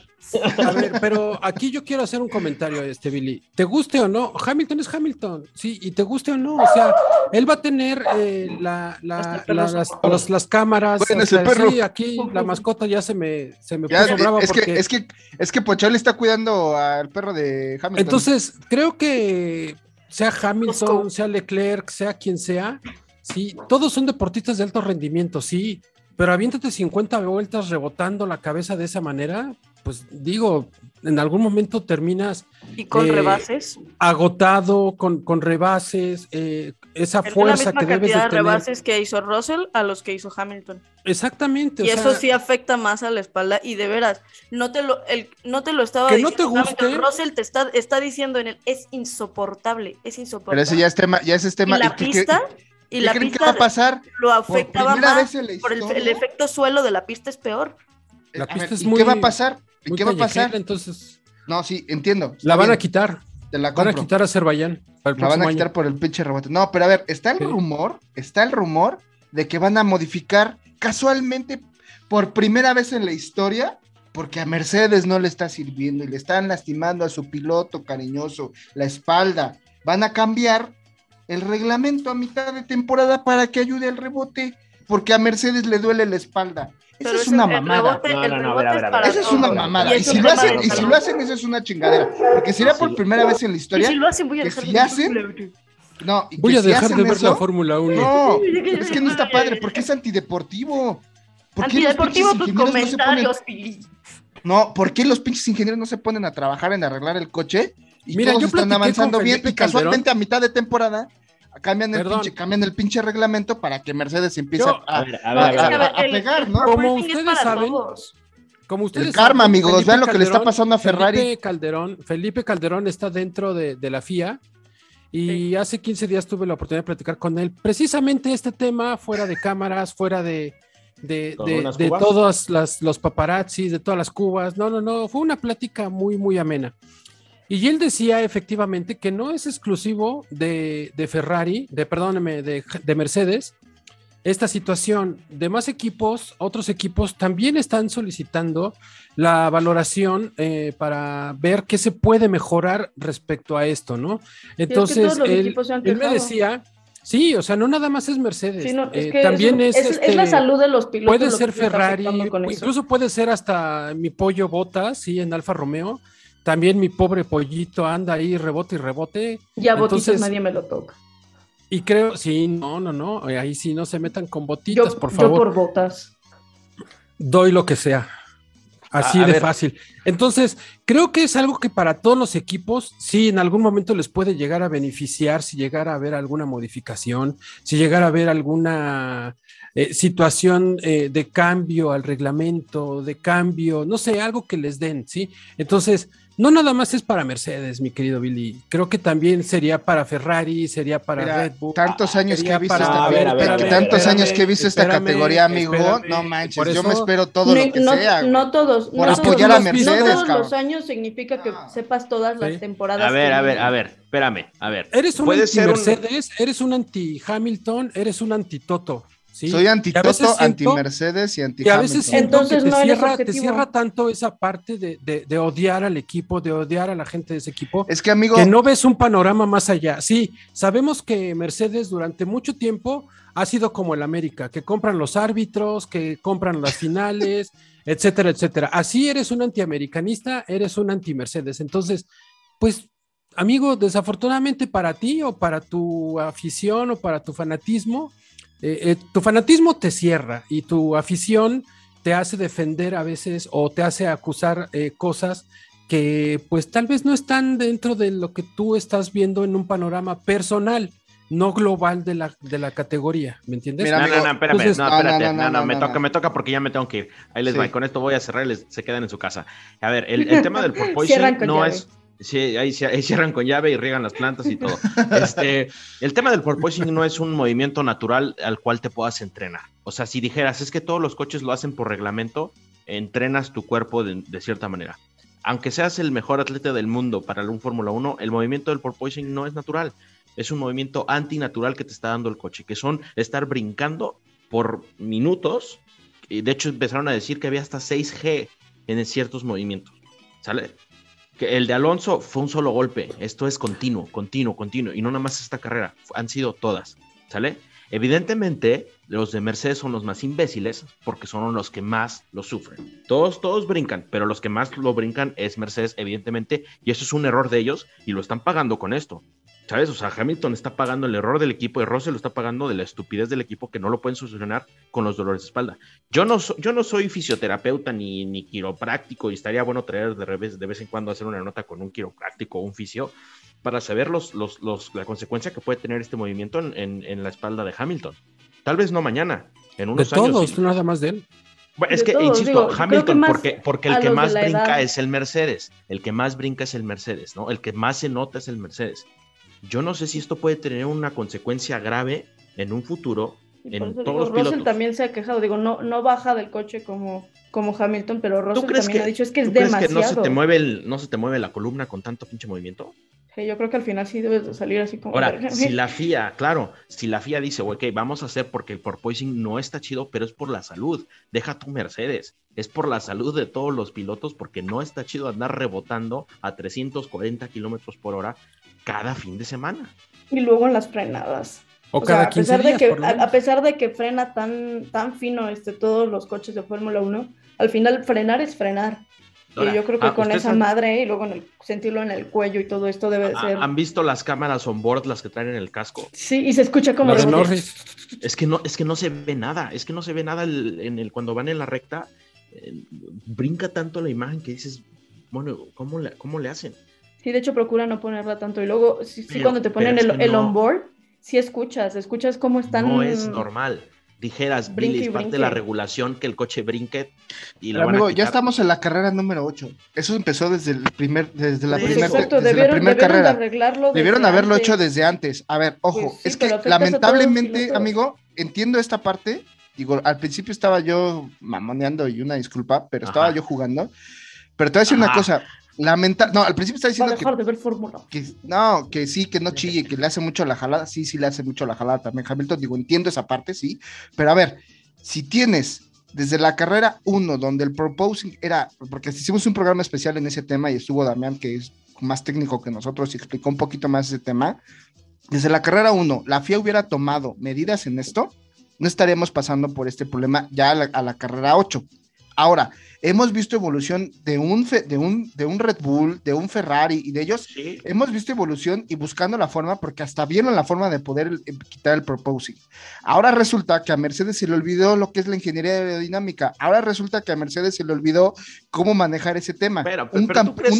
A ver, pero aquí yo quiero hacer un comentario, este Billy. ¿Te guste o no? Hamilton es Hamilton, sí, y te guste o no. O sea, él va a tener eh, la, la, las, las, cámaras. Sí, aquí la mascota ya se me, se me puso brava. Es, que, es, que, es que Pochol está cuidando al perro de Hamilton. Entonces, creo que sea Hamilton, sea Leclerc, sea quien sea, Sí, todos son deportistas de alto rendimiento, sí, pero aviéntate 50 vueltas rebotando la cabeza de esa manera, pues digo, en algún momento terminas. Y con eh, rebases. Agotado, con, con rebases, eh, esa fuerza que debes de, de rebases que hizo Russell a los que hizo Hamilton. Exactamente. Y eso sí afecta más a la espalda. Y de veras, no te lo, el, no te lo estaba que diciendo. No te guste. Russell te está, está diciendo en él, es insoportable, es insoportable. Pero ese ya es tema, ya es tema. Y la pista. Y la pista va a pasar? Lo afectaba más por el, el, efecto suelo de la pista es peor. La pista es ¿y muy, ¿Qué va a pasar? ¿Y qué va a pasar? Entonces. No, sí, entiendo. La van a quitar. Te la van a quitar a Azerbaiyán. La van a quitar por el pinche rebote. No, pero a ver, está el rumor, está el rumor de que van a modificar casualmente por primera vez en la historia, porque a Mercedes no le está sirviendo y le están lastimando a su piloto cariñoso la espalda. Van a cambiar el reglamento a mitad de temporada para que ayude al rebote, porque a Mercedes le duele la espalda. Eso es una mamada. no, no, no, a ver, a ver, Eso es una mamada. Y, si, lo hacen, y si lo hacen, eso es una chingadera. Porque sería por primera vez en la historia. Y si lo hacen, voy a dejar si hacen, no, y voy a dejar de ver eso, la Fórmula 1. No, es que no está padre, porque es antideportivo. ¿Por qué antideportivo tus comentarios, no, no, ¿por qué los pinches ingenieros no se ponen a trabajar en arreglar el coche? Y Mira, todos yo están avanzando bien y casualmente a mitad de temporada cambian el, pinche, cambian el pinche reglamento para que Mercedes empiece a, pegar, ¿no? Como ustedes saben, como ustedes el karma, amigos, vean lo que le está pasando a Ferrari. Felipe Calderón, Felipe Calderón está dentro de, de la FIA y hace 15 días tuve la oportunidad de platicar con él. Precisamente este tema, fuera de cámaras, fuera de, de, de, de todos las, los paparazzis, de todas las cubas. No, no, no, fue una plática muy, muy amena. Y él decía efectivamente que no es exclusivo de, Ferrari, de perdóneme, de, de, Mercedes, esta situación. De más equipos, otros equipos también están solicitando la valoración eh, para ver qué se puede mejorar respecto a esto, ¿no? Entonces, él, me decía, sí, o sea, no nada más es Mercedes, eh, también es, es, la este, salud de los pilotos. Puede ser Ferrari, incluso puede ser hasta mi pollo Botas, sí, en Alfa Romeo también mi pobre pollito anda ahí rebote y rebote. Ya botitas nadie me lo toca. Y creo, sí, no, no, no, ahí sí no se metan con botitas, por favor. Yo por botas. Doy lo que sea. Así de fácil. Entonces, creo que es algo que para todos los equipos, sí, en algún momento les puede llegar a beneficiar, si llegara a haber alguna modificación, si llegara a haber alguna eh, situación eh, de cambio al reglamento, de cambio, no sé, algo que les den, ¿sí? Entonces, no nada más es para Mercedes, mi querido Billy. Creo que también sería para Ferrari, sería para Red Bull. Tantos años que he visto esta, tantos años que he visto esta categoría, amigo. no manches, yo me espero todo lo que sea. No todos. Por apoyar a Mercedes. No todos los años significa que sepas todas las temporadas. A ver, a ver, a ver, espérame, a ver. Eres un anti Mercedes, eres un anti Hamilton, eres un anti Toto. Soy anti-Toto, anti-Mercedes y anti Y a veces Entonces, que te, cierra, te, cierra, tanto esa parte de, de, odiar al equipo, de odiar a la gente de ese equipo. Es que, amigo. Que no ves un panorama más allá. Sí, sabemos que Mercedes durante mucho tiempo ha sido como el América, que compran los árbitros, que compran las finales, etcétera, etcétera. Así eres un antiamericanista, eres un anti-Mercedes. Entonces, pues amigo, desafortunadamente para ti o para tu afición o para tu fanatismo, eh, eh, tu fanatismo te cierra y tu afición te hace defender a veces o te hace acusar eh, cosas que pues tal vez no están dentro de lo que tú estás viendo en un panorama personal, no global de la, de la categoría, ¿me entiendes? no, no, no, espérame, no, espérate, no, no, me toca, me toca porque ya me tengo que ir. Ahí les va, con esto voy a cerrar y les, se quedan en su casa. A ver, el, el tema del porpoising no es Sí, ahí, cierran con llave y riegan las plantas y todo. Este, el tema del porpoising no es un movimiento natural al cual te puedas entrenar. O sea, si dijeras, es que todos los coches lo hacen por reglamento, entrenas tu cuerpo de, cierta manera. Aunque seas el mejor atleta del mundo para un Fórmula 1, el movimiento del porpoising no es natural. Es un movimiento antinatural que te está dando el coche, que son estar brincando por minutos. Y de hecho empezaron a decir que había hasta 6G en ciertos movimientos. ¿Sale? Que el de Alonso fue un solo golpe. Esto es continuo, continuo, continuo. Y no nada más esta carrera, han sido todas. ¿Sale? Evidentemente, los de Mercedes son los más imbéciles porque son los que más lo sufren. Todos, todos brincan, pero los que más lo brincan es Mercedes, evidentemente, y eso es un error de ellos y lo están pagando con esto. ¿Sabes? O sea, Hamilton está pagando el error del equipo y Russell lo está pagando de la estupidez del equipo que no lo pueden solucionar con los dolores de espalda. Yo no, yo no soy fisioterapeuta ni, ni quiropráctico y estaría bueno traer de vez, de vez en cuando hacer una nota con un quiropráctico o un fisio para saber los, los, la consecuencia que puede tener este movimiento en, en, la espalda de Hamilton. Tal vez no mañana, en unos de todos, nada más de él. es que, insisto, Hamilton, porque, porque el que más brinca es el Mercedes, el que más brinca es el Mercedes, ¿no? El que más se nota es el Mercedes. Yo no sé si esto puede tener una consecuencia grave en un futuro en todos los Russell también se ha quejado, digo, no, no baja del coche como, como Hamilton, pero Russell también ha dicho es que es demasiado. que no se te mueve el, no se te mueve la columna con tanto pinche movimiento? yo creo que al final sí debes de salir así como. Ahora, si la FIA, claro, si la FIA dice, ok, vamos a hacer porque el porpoising no está chido, pero es por la salud, deja tu Mercedes, es por la salud de todos los pilotos porque no está chido andar rebotando a 340 kilómetros por hora cada fin de semana. Y luego en las frenadas. O, cada sea, a pesar de que a, pesar de que frena tan tan fino este todos los coches de Fórmula 1, al final frenar es frenar. y yo creo que ah, con esa madre y luego sentirlo en el cuello y todo esto debe ser. ¿Han visto las cámaras on board, las que traen en el casco? Sí, y se escucha como. Es que no, es que no se ve nada, es que no se ve nada en el, cuando van en la recta. Eh, brinca tanto la imagen que dices, bueno, ¿cómo le, cómo le hacen? Sí, de hecho procura no ponerla tanto. Y luego, sí, cuando te ponen el, el onboard, sí escuchas, escuchas cómo están. No es normal. Dijeras, Billy, es parte de la regulación que el coche brinque y lo amigo, ya estamos en la carrera número 8. Eso empezó desde el primer, desde la, primera carrera. debieron haberlo hecho desde antes. A ver, ojo, pues es que lamentablemente, amigo, entiendo esta parte. Digo, al principio estaba yo mamoneando y una disculpa, pero estaba yo jugando. Pero te voy a decir una cosa, Lamenta no, al principio está diciendo dejar de ver Fórmula. Que, no, que sí, que no chille, que le hace mucho la jalada. Sí, sí le hace mucho la jalada también Hamilton. Digo, entiendo esa parte, sí. Pero a ver, si tienes desde la carrera 1, donde el proposing era, porque hicimos un programa especial en ese tema y estuvo Damián, que es más técnico que nosotros y explicó un poquito más ese tema. Desde la carrera 1, la FIA hubiera tomado medidas en esto, no estaríamos pasando por este problema ya a la, a la carrera 8. Ahora, hemos visto evolución de un, de un, de un Red Bull, de un Ferrari y de ellos. Hemos visto evolución y buscando la forma, porque hasta vieron la forma de poder eh, quitar el proposing. Ahora resulta que a Mercedes se le olvidó lo que es la ingeniería aerodinámica. Ahora resulta que a Mercedes se le olvidó cómo manejar ese tema. un,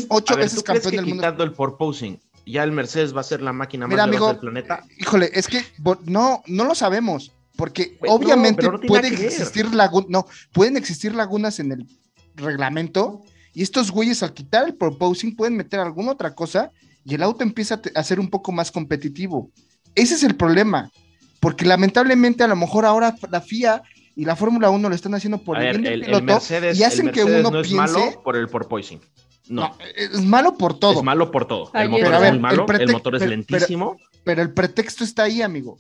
ocho veces campeón del mundo. Quitando el proposing, ya el Mercedes va a ser la máquina más amigo, del planeta. Híjole, es que no, no lo sabemos. Porque obviamente puede existir lagunas, no, pueden existir lagunas en el reglamento y estos güeyes al quitar el proposing pueden meter alguna otra cosa y el auto empieza a ser un poco más competitivo. Ese es el problema, porque lamentablemente a lo mejor ahora la FIA y la Fórmula 1 lo están haciendo por el, piloto y hacen que uno no piense malo por el porpoising. No. es malo por todo. Es malo por todo. El motor es muy malo, el, motor es lentísimo. pero, el pretexto está ahí, amigo.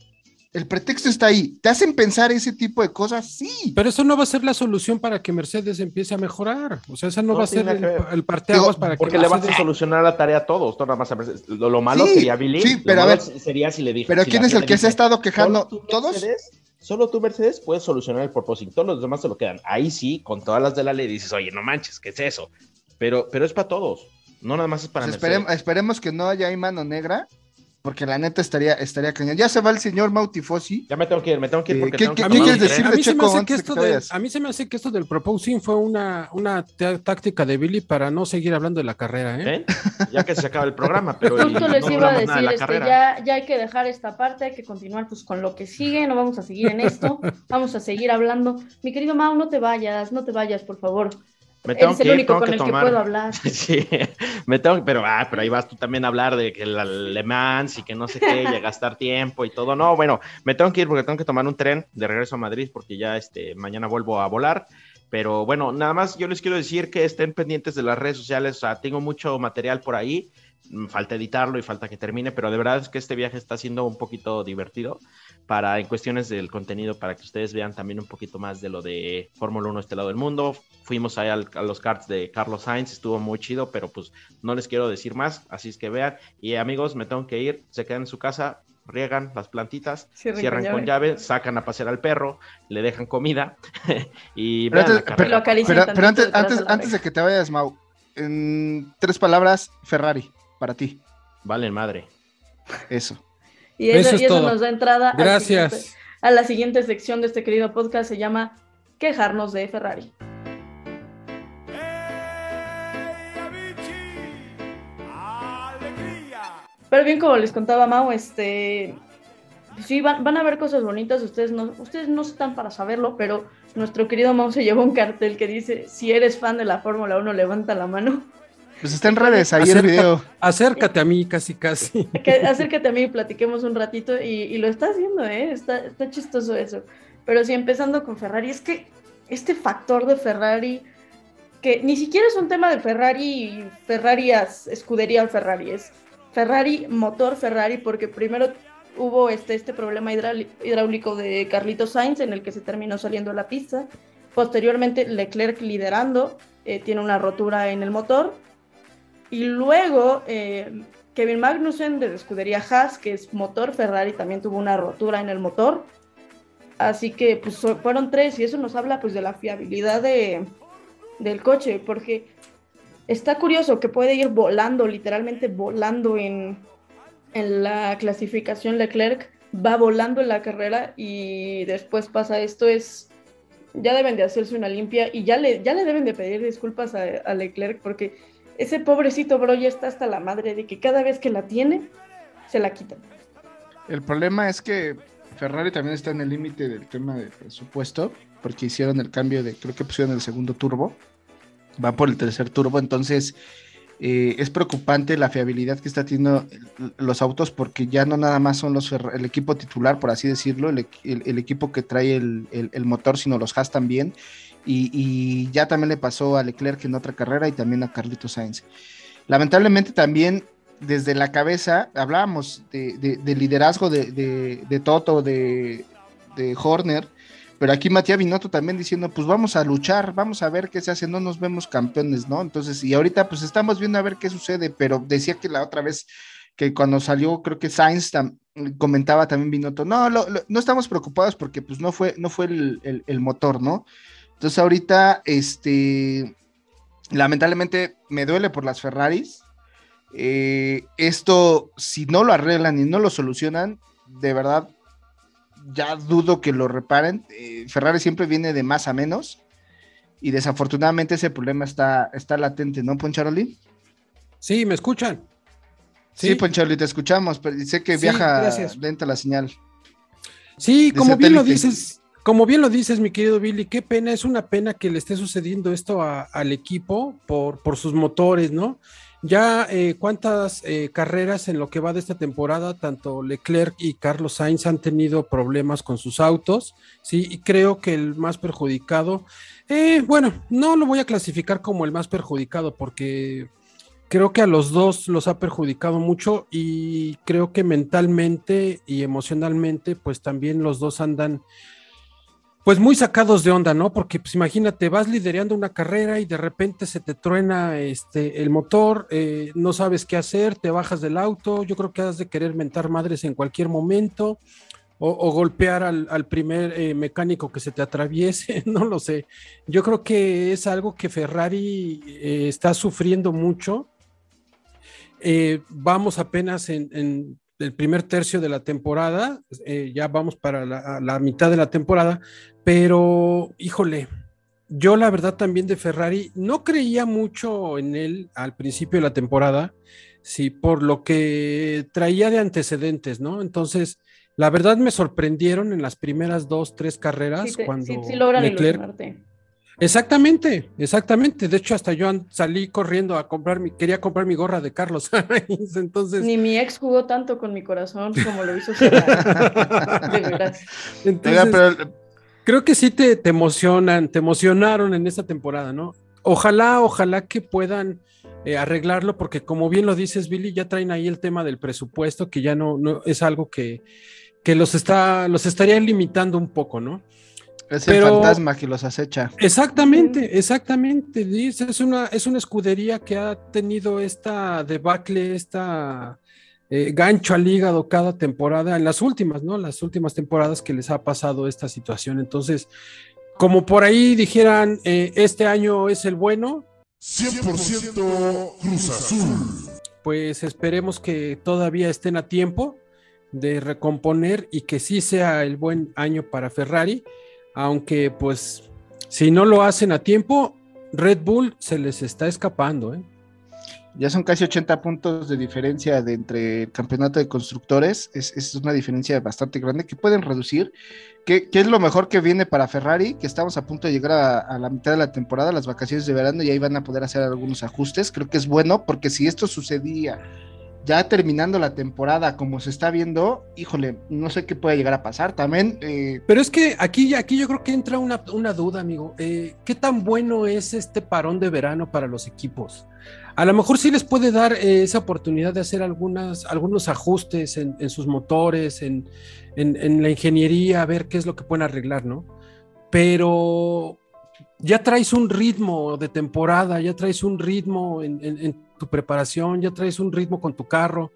El pretexto está ahí. ¿Te hacen pensar ese tipo de cosas? Sí. Pero eso no va a ser la solución para que Mercedes empiece a mejorar. O sea, esa no, va a ser el, parteaguas para que Porque le vas a solucionar la tarea a todos, nada más a Mercedes. Lo, malo sería Billy. Sí, pero a ver. Sería si le dije. Pero ¿quién es el que se ha estado quejando? ¿Todos? solo tú, Mercedes, puedes solucionar el propósito. Todos los demás se lo quedan. Ahí sí, con todas las de la ley dices, oye, no manches, ¿qué es eso? Pero, pero es para todos. No nada más es para pues Mercedes. esperemos que no haya ahí mano negra porque la neta estaría, estaría cañón. Ya se va el señor Mautifosi. Ya me tengo que ir, me tengo que ir porque ¿Qué, tengo que ¿qué quieres decir de Checo A mí se me hace que esto del proposing fue una, una táctica de Billy para no seguir hablando de la carrera, ¿eh? Ya que se acaba el programa, pero. Justo les iba a decir, este, ya, ya hay que dejar esta parte, hay que continuar pues con lo que sigue, no vamos a seguir en esto, vamos a seguir hablando. Mi querido Mau, no te vayas, no te vayas, por favor. Me tengo que el único con el que puedo hablar. sí, me tengo, pero, ah, pero ahí vas tú también a hablar de que el alemán y que no sé qué, y a gastar tiempo y todo. No, bueno, me tengo que ir porque tengo que tomar un tren de regreso a Madrid porque ya este, mañana vuelvo a volar. Pero bueno, nada más yo les quiero decir que estén pendientes de las redes sociales. O sea, tengo mucho material por ahí. Falta editarlo y falta que termine, pero de verdad es que este viaje está siendo un poquito divertido para en cuestiones del contenido, para que ustedes vean también un poquito más de lo de Fórmula 1 este lado del mundo. Fuimos ahí a los carts de Carlos Sainz, estuvo muy chido, pero pues no les quiero decir más, así es que vean. Y amigos, me tengo que ir, se quedan en su casa, riegan las plantitas, cierran, con, llave. sacan a pasear al perro, le dejan comida y pero antes, antes, antes, de que te vayas, Mau, en tres palabras, Ferrari, para ti. Vale, madre. Eso. y eso, nos da entrada Gracias. a la siguiente sección de este querido podcast, se llama Quejarnos de Ferrari. Pero bien, como les contaba Mau, este, sí, van, a ver cosas bonitas, ustedes no, ustedes no están para saberlo, pero nuestro querido Mau se llevó un cartel que dice, si eres fan de la Fórmula 1, levanta la mano. Pues está en redes, ahí el video. Acércate a mí, casi, casi. acércate a mí y platiquemos un ratito, y, lo está haciendo, ¿eh? Está, está chistoso eso. Pero sí, empezando con Ferrari, es que este factor de Ferrari, que ni siquiera es un tema de Ferrari, Ferrari, escudería Ferrari, es Ferrari, motor Ferrari, porque primero hubo este, este problema hidráulico de Carlitos Sainz en el que se terminó saliendo a la pista. Posteriormente, Leclerc liderando, eh, tiene una rotura en el motor. Y luego, eh, Kevin Magnussen de escudería Haas, que es motor Ferrari, también tuvo una rotura en el motor. Así que pues, fueron tres y eso nos habla pues, de la fiabilidad de, del coche, porque está curioso que puede ir volando, literalmente volando en, en la clasificación Leclerc, va volando en la carrera y después pasa esto, es ya deben de hacerse una limpia y ya le, ya le deben de pedir disculpas a, Leclerc porque ese pobrecito bro ya está hasta la madre de que cada vez que la tiene, se la quitan. El problema es que Ferrari también está en el límite del tema de presupuesto porque hicieron el cambio de, creo que pusieron el segundo turbo, va por el tercer turbo, entonces eh, es preocupante la fiabilidad que está teniendo los autos porque ya no nada más son los el equipo titular, por así decirlo, el, equipo que trae el, motor, sino los Haas también. Y, ya también le pasó a Leclerc en otra carrera y también a Carlito Sainz. Lamentablemente también desde la cabeza hablábamos de, liderazgo de, Toto, de, Horner, pero aquí Matías Binotto también diciendo, pues vamos a luchar, vamos a ver qué se hace, no nos vemos campeones, ¿no? Entonces, y ahorita pues estamos viendo a ver qué sucede, pero decía que la otra vez que cuando salió, creo que Sainz comentaba también Binotto, no, no estamos preocupados porque pues no fue, no fue el, motor, ¿no? Entonces ahorita, este, lamentablemente me duele por las Ferraris. Eh, esto, si no lo arreglan y no lo solucionan, de verdad ya dudo que lo reparen. Eh, Ferrari siempre viene de más a menos y desafortunadamente ese problema está, está latente, ¿no, Poncharoli? Sí, ¿me escuchan? Sí, Poncharoli, te escuchamos, pero sé que viaja lenta la señal. Sí, como bien lo dices, como bien lo dices, mi querido Billy, qué pena, es una pena que le esté sucediendo esto al equipo por, por sus motores, ¿no? Ya eh, cuántas eh, carreras en lo que va de esta temporada, tanto Leclerc y Carlos Sainz han tenido problemas con sus autos, sí, y creo que el más perjudicado, eh, bueno, no lo voy a clasificar como el más perjudicado porque creo que a los dos los ha perjudicado mucho y creo que mentalmente y emocionalmente, pues también los dos andan pues muy sacados de onda, ¿no? Porque pues imagínate, vas liderando una carrera y de repente se te truena este, el motor, eh, no sabes qué hacer, te bajas del auto, yo creo que has de querer mentar madres en cualquier momento o, golpear al, primer eh, mecánico que se te atraviese, no lo sé. Yo creo que es algo que Ferrari eh, está sufriendo mucho. vamos apenas en el primer tercio de la temporada, eh, ya vamos para la, mitad de la temporada, pero híjole, yo la verdad también de Ferrari no creía mucho en él al principio de la temporada, sí, por lo que traía de antecedentes, ¿no? Entonces, la verdad me sorprendieron en las primeras dos, tres carreras cuando sí, Leclerc, Exactamente, exactamente. De hecho, hasta yo salí corriendo a comprar mi, quería comprar mi gorra de Carlos Sainz, entonces. Ni mi ex jugó tanto con mi corazón como lo hizo de verdad. Entonces, creo que sí te, te, emocionan, te emocionaron en esta temporada, ¿no? Ojalá, ojalá que puedan eh, arreglarlo, porque como bien lo dices, Billy, ya traen ahí el tema del presupuesto, que ya no, no es algo que, que los está, los estaría limitando un poco, ¿no? Es el fantasma que los acecha. Exactamente, exactamente. Es una, es una escudería que ha tenido esta debacle, esta eh, gancho al hígado cada temporada, en las últimas, ¿no? Las últimas temporadas que les ha pasado esta situación. Entonces, como por ahí dijeran, eh, este año es el bueno. 100% Cruz Azul. pues esperemos que todavía estén a tiempo de recomponer y que sí sea el buen año para Ferrari, aunque pues si no lo hacen a tiempo, Red Bull se les está escapando. ¿eh? Ya son casi 80 puntos de diferencia de entre el campeonato de constructores. Es, una diferencia bastante grande que pueden reducir. ¿Qué, es lo mejor que viene para Ferrari? Que estamos a punto de llegar a, la mitad de la temporada, las vacaciones de verano, y ahí van a poder hacer algunos ajustes. Creo que es bueno porque si esto sucedía ya terminando la temporada como se está viendo, híjole, no sé qué puede llegar a pasar también. Eh, Pero es que aquí, aquí yo creo que entra una, duda, amigo. Eh, ¿Qué tan bueno es este parón de verano para los equipos? A lo mejor sí les puede dar eh, esa oportunidad de hacer algunas, algunos ajustes en, sus motores, en, la ingeniería, a ver qué es lo que pueden arreglar, ¿no? Pero ya traes un ritmo de temporada, ya traes un ritmo en, tu preparación, ya traes un ritmo con tu carro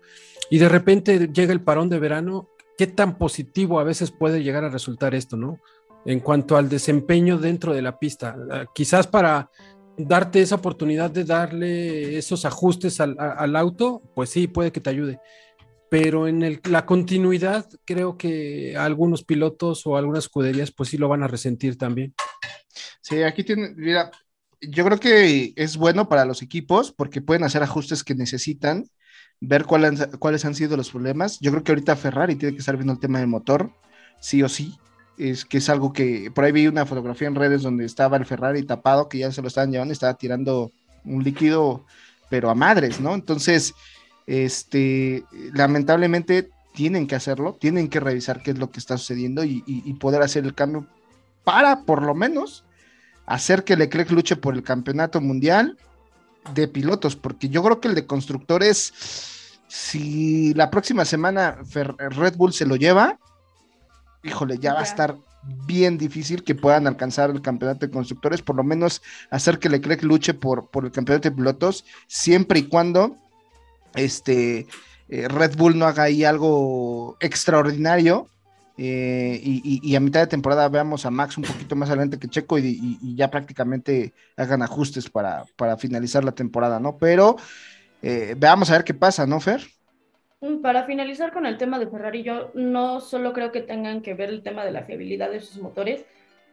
y de repente llega el parón de verano, ¿qué tan positivo a veces puede llegar a resultar esto, no? En cuanto al desempeño dentro de la pista, ah, quizás para darte esa oportunidad de darle esos ajustes al, auto, pues sí, puede que te ayude. Pero en la continuidad, creo que algunos pilotos o algunas escuderías, pues sí lo van a resentir también. Sí, aquí tiene, mira, yo creo que es bueno para los equipos porque pueden hacer ajustes que necesitan, ver cuáles, cuáles han sido los problemas. Yo creo que ahorita Ferrari tiene que estar viendo el tema del motor, sí o sí. Es que es algo que por ahí vi una fotografía en redes donde estaba el Ferrari tapado, que ya se lo estaban llevando, estaba tirando un líquido, pero a madres, ¿no? Entonces, este, lamentablemente tienen que hacerlo, tienen que revisar qué es lo que está sucediendo y, y poder hacer el cambio para, por lo menos, hacer que Leclerc luche por el campeonato mundial de pilotos, porque yo creo que el de constructores, si la próxima semana Red Bull se lo lleva, híjole, ya va a estar bien difícil que puedan alcanzar el campeonato de constructores, por lo menos hacer que Leclerc luche por, por el campeonato de pilotos, siempre y cuando este, eh, Red Bull no haga ahí algo extraordinario eh, y, a mitad de temporada veamos a Max un poquito más adelante que Checo y, ya prácticamente hagan ajustes para, finalizar la temporada, ¿no? Pero eh, veamos a ver qué pasa, ¿no, Fer? Mm, para finalizar con el tema de Ferrari, yo no solo creo que tengan que ver el tema de la fiabilidad de sus motores,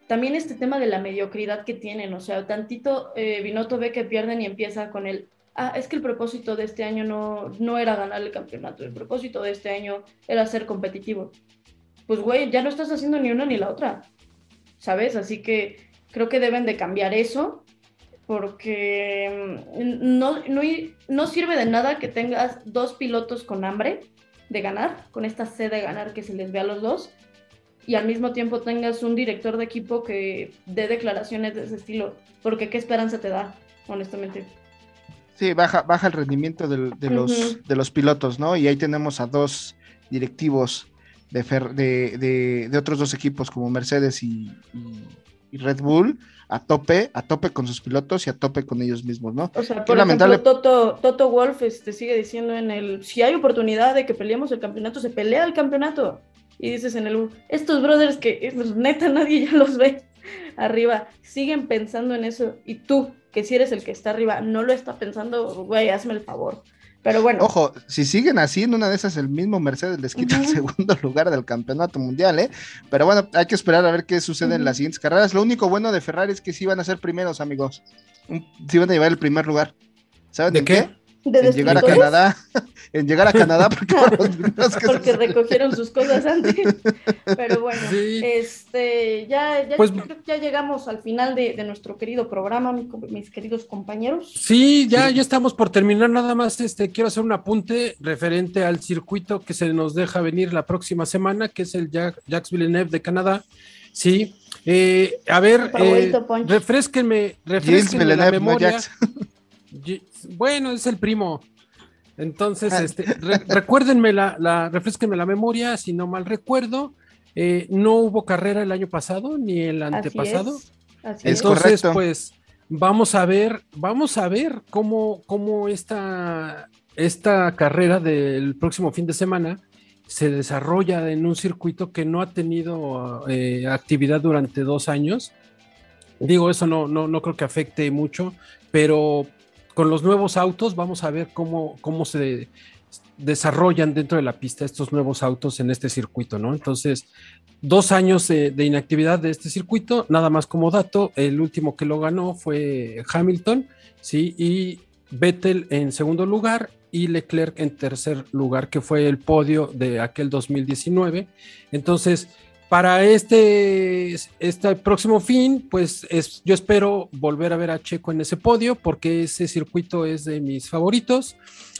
también este tema de la mediocridad que tienen, o sea, tantito eh, Binotto ve que pierden y empieza con el, ah, es que el propósito de este año no, no era ganar el campeonato, el propósito de este año era ser competitivo pues güey, ya no estás haciendo ni una ni la otra, ¿sabes? Así que creo que deben de cambiar eso porque mm, no, no, sirve de nada que tengas dos pilotos con hambre de ganar, con esta sed de ganar que se les ve a los dos, y al mismo tiempo tengas un director de equipo que dé declaraciones de ese estilo, porque qué esperanza te da, honestamente. Sí, baja, baja el rendimiento de, los, de los pilotos, ¿no? Y ahí tenemos a dos directivos de, de, otros dos equipos como Mercedes y, Red Bull a tope, a tope con sus pilotos y a tope con ellos mismos, ¿no? O sea, por ejemplo, Toto, Toto Wolf este, sigue diciendo en el, si hay oportunidad de que peleemos el campeonato, se pelea el campeonato. Y dices en el, estos brothers que pues, neta nadie ya los ve arriba, siguen pensando en eso. Y tú, que si eres el que está arriba, no lo está pensando, güey, hazme el favor. Pero bueno. Ojo, si siguen así, en una de esas el mismo Mercedes les quita el segundo lugar del campeonato mundial, ¿eh? Pero bueno, hay que esperar a ver qué sucede en las siguientes carreras. Lo único bueno de Ferrari es que sí van a ser primeros, amigos. Sí van a llevar el primer lugar. ¿Saben de, qué? En llegar a Canadá, en llegar a Canadá porque, recogieron sus cosas antes. Pero bueno, este, ya, ya, pues ya, llegamos al final de, nuestro querido programa, mis queridos compañeros. Sí, ya, ya estamos por terminar. Nada más, este, quiero hacer un apunte referente al circuito que se nos deja venir la próxima semana, que es el Jacques Villeneuve de Canadá. Sí, eh, a ver, eh, refresquenme, refresquenme la memoria. Bueno, es el primo. Entonces, ah. este, recuérdenme la, la, refresquenme la memoria, si no mal recuerdo, eh, no hubo carrera el año pasado ni el antepasado. Así es. Entonces, pues, vamos a ver, vamos a ver cómo, cómo esta, esta carrera del próximo fin de semana se desarrolla en un circuito que no ha tenido eh, actividad durante dos años. Digo, eso no, no, no creo que afecte mucho, pero con los nuevos autos, vamos a ver cómo, cómo se desarrollan dentro de la pista estos nuevos autos en este circuito, ¿no? Entonces, dos años de, inactividad de este circuito, nada más como dato, el último que lo ganó fue Hamilton, ¿sí? Y Vettel en segundo lugar y Leclerc en tercer lugar, que fue el podio de aquel 2019. Entonces, para este, este próximo fin, pues es, yo espero volver a ver a Checo en ese podio porque ese circuito es de mis favoritos.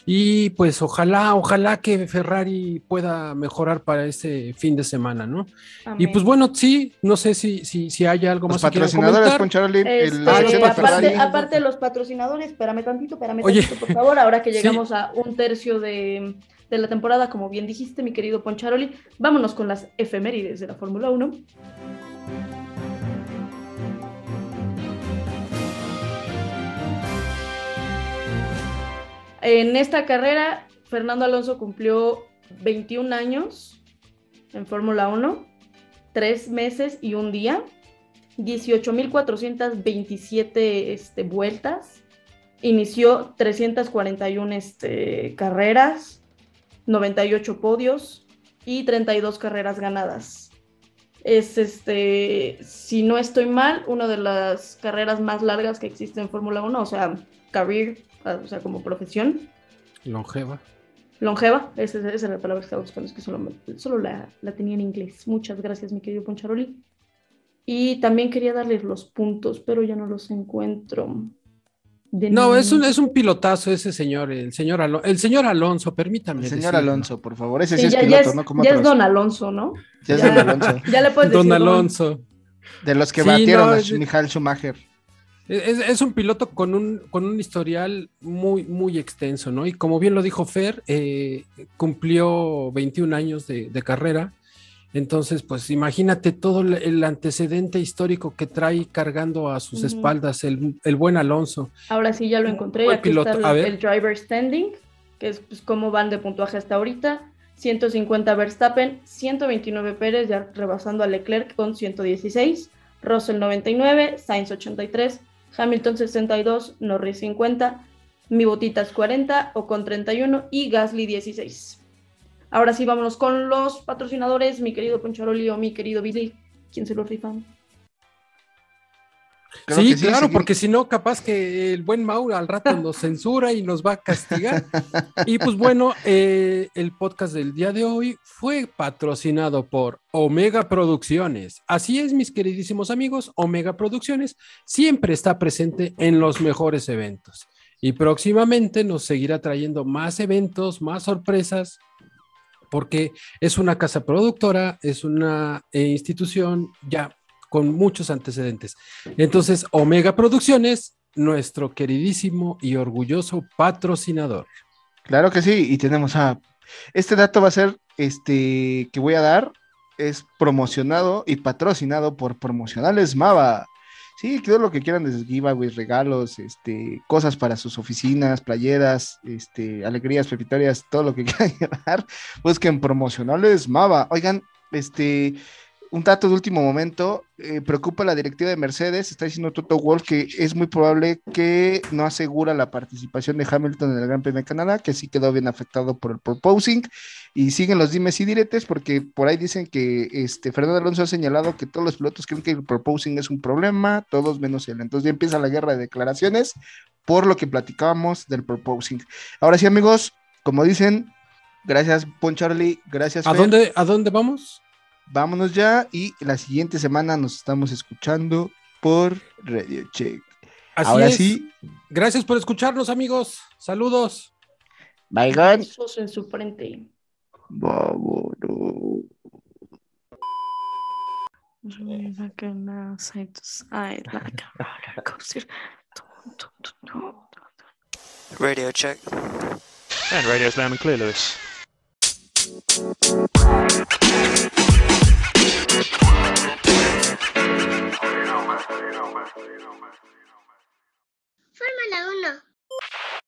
Y pues ojalá, ojalá que Ferrari pueda mejorar para ese fin de semana, ¿no? Y pues bueno, sí, no sé si, si, si hay algo más que patrocinadores, Poncharoli, este, aparte, aparte, de los patrocinadores, espérame tantito, espérame tantito, por favor, ahora que llegamos a un tercio de, de la temporada, como bien dijiste, mi querido Poncharoli, vámonos con las efemérides de la Fórmula 1. En esta carrera, Fernando Alonso cumplió 21 años en Fórmula 1, 3 meses y un día, 18.427 este, vueltas, inició 341 este, carreras, 98 podios y 32 carreras ganadas. Es, este, si no estoy mal, una de las carreras más largas que existe en Fórmula 1, o sea, career o sea, como profesión. Longeva. Longeva, esa, es la palabra que estaba buscando, es que solo, solo la, la, tenía en inglés. Muchas gracias, mi querido Poncharoli. Y también quería darles los puntos, pero ya no los encuentro. No, es un, es un pilotazo ese señor, el señor, el señor Alonso, permítame. El señor Alonso, por favor, ese sí, es piloto, ¿no? Como ya es Don Alonso, ¿no? Ya, es Don Alonso. ya le puedes decir. Don Alonso. De los que batieron a Michael Schumacher. Es, un piloto con un, con un historial muy, muy extenso, ¿no? Y como bien lo dijo Fer, eh, cumplió 21 años de, carrera. Entonces, pues imagínate todo el antecedente histórico que trae cargando a sus espaldas el, buen Alonso. Ahora sí, ya lo encontré. Aquí piloto. está el, el, driver standing, que es pues, cómo van de puntuaje hasta ahorita. 150 Verstappen, 129 Pérez, ya rebasando a Leclerc con 116, Russell 99, Sainz 83, Hamilton 62, Norris 50, mi botitas 40, con 31 y Gasly 16. Ahora sí, vámonos con los patrocinadores, mi querido Poncharoli o mi querido Billy. ¿Quién se lo rifa? sí, claro, porque si no, capaz que el buen Mauro al rato nos censura y nos va a castigar. y pues bueno, eh, el podcast del día de hoy fue patrocinado por Omega Producciones. Así es, mis queridísimos amigos, Omega Producciones siempre está presente en los mejores eventos. Y próximamente nos seguirá trayendo más eventos, más sorpresas, porque es una casa productora, es una eh, institución ya con muchos antecedentes. Entonces, Omega Producciones, nuestro queridísimo y orgulloso patrocinador. Claro que sí, y tenemos a... Este dato va a ser, este, que voy a dar, es promocionado y patrocinado por Promocionales Mava. Sí, todo lo que quieran desde giveaways, regalos, este, cosas para sus oficinas, playeras, este, alegrías, pepitorias, todo lo que quieran llevar, busquen Promocionales Mava. Oigan, este, un dato de último momento, eh, preocupa la directiva de Mercedes, está diciendo Toto Wolf que es muy probable que no asegura la participación de Hamilton en el Gran Premio de Canadá, que sí quedó bien afectado por el proposing, y siguen los dimes y diretes, porque por ahí dicen que este, Fernando Alonso ha señalado que todos los pilotos creen que el proposing es un problema, todos menos él. Entonces ya empieza la guerra de declaraciones por lo que platicábamos del proposing. Ahora sí, amigos, como dicen, gracias Poncharly, gracias. ¿A dónde, ¿A dónde vamos? Vámonos ya y la siguiente semana nos estamos escuchando por Radio Check. Así Ahora sí. Gracias por escucharnos, amigos. Saludos. Bye, God. en su frente. Vámonos. Radio check. And radio's loud and clear, Lewis. Fórmula 1.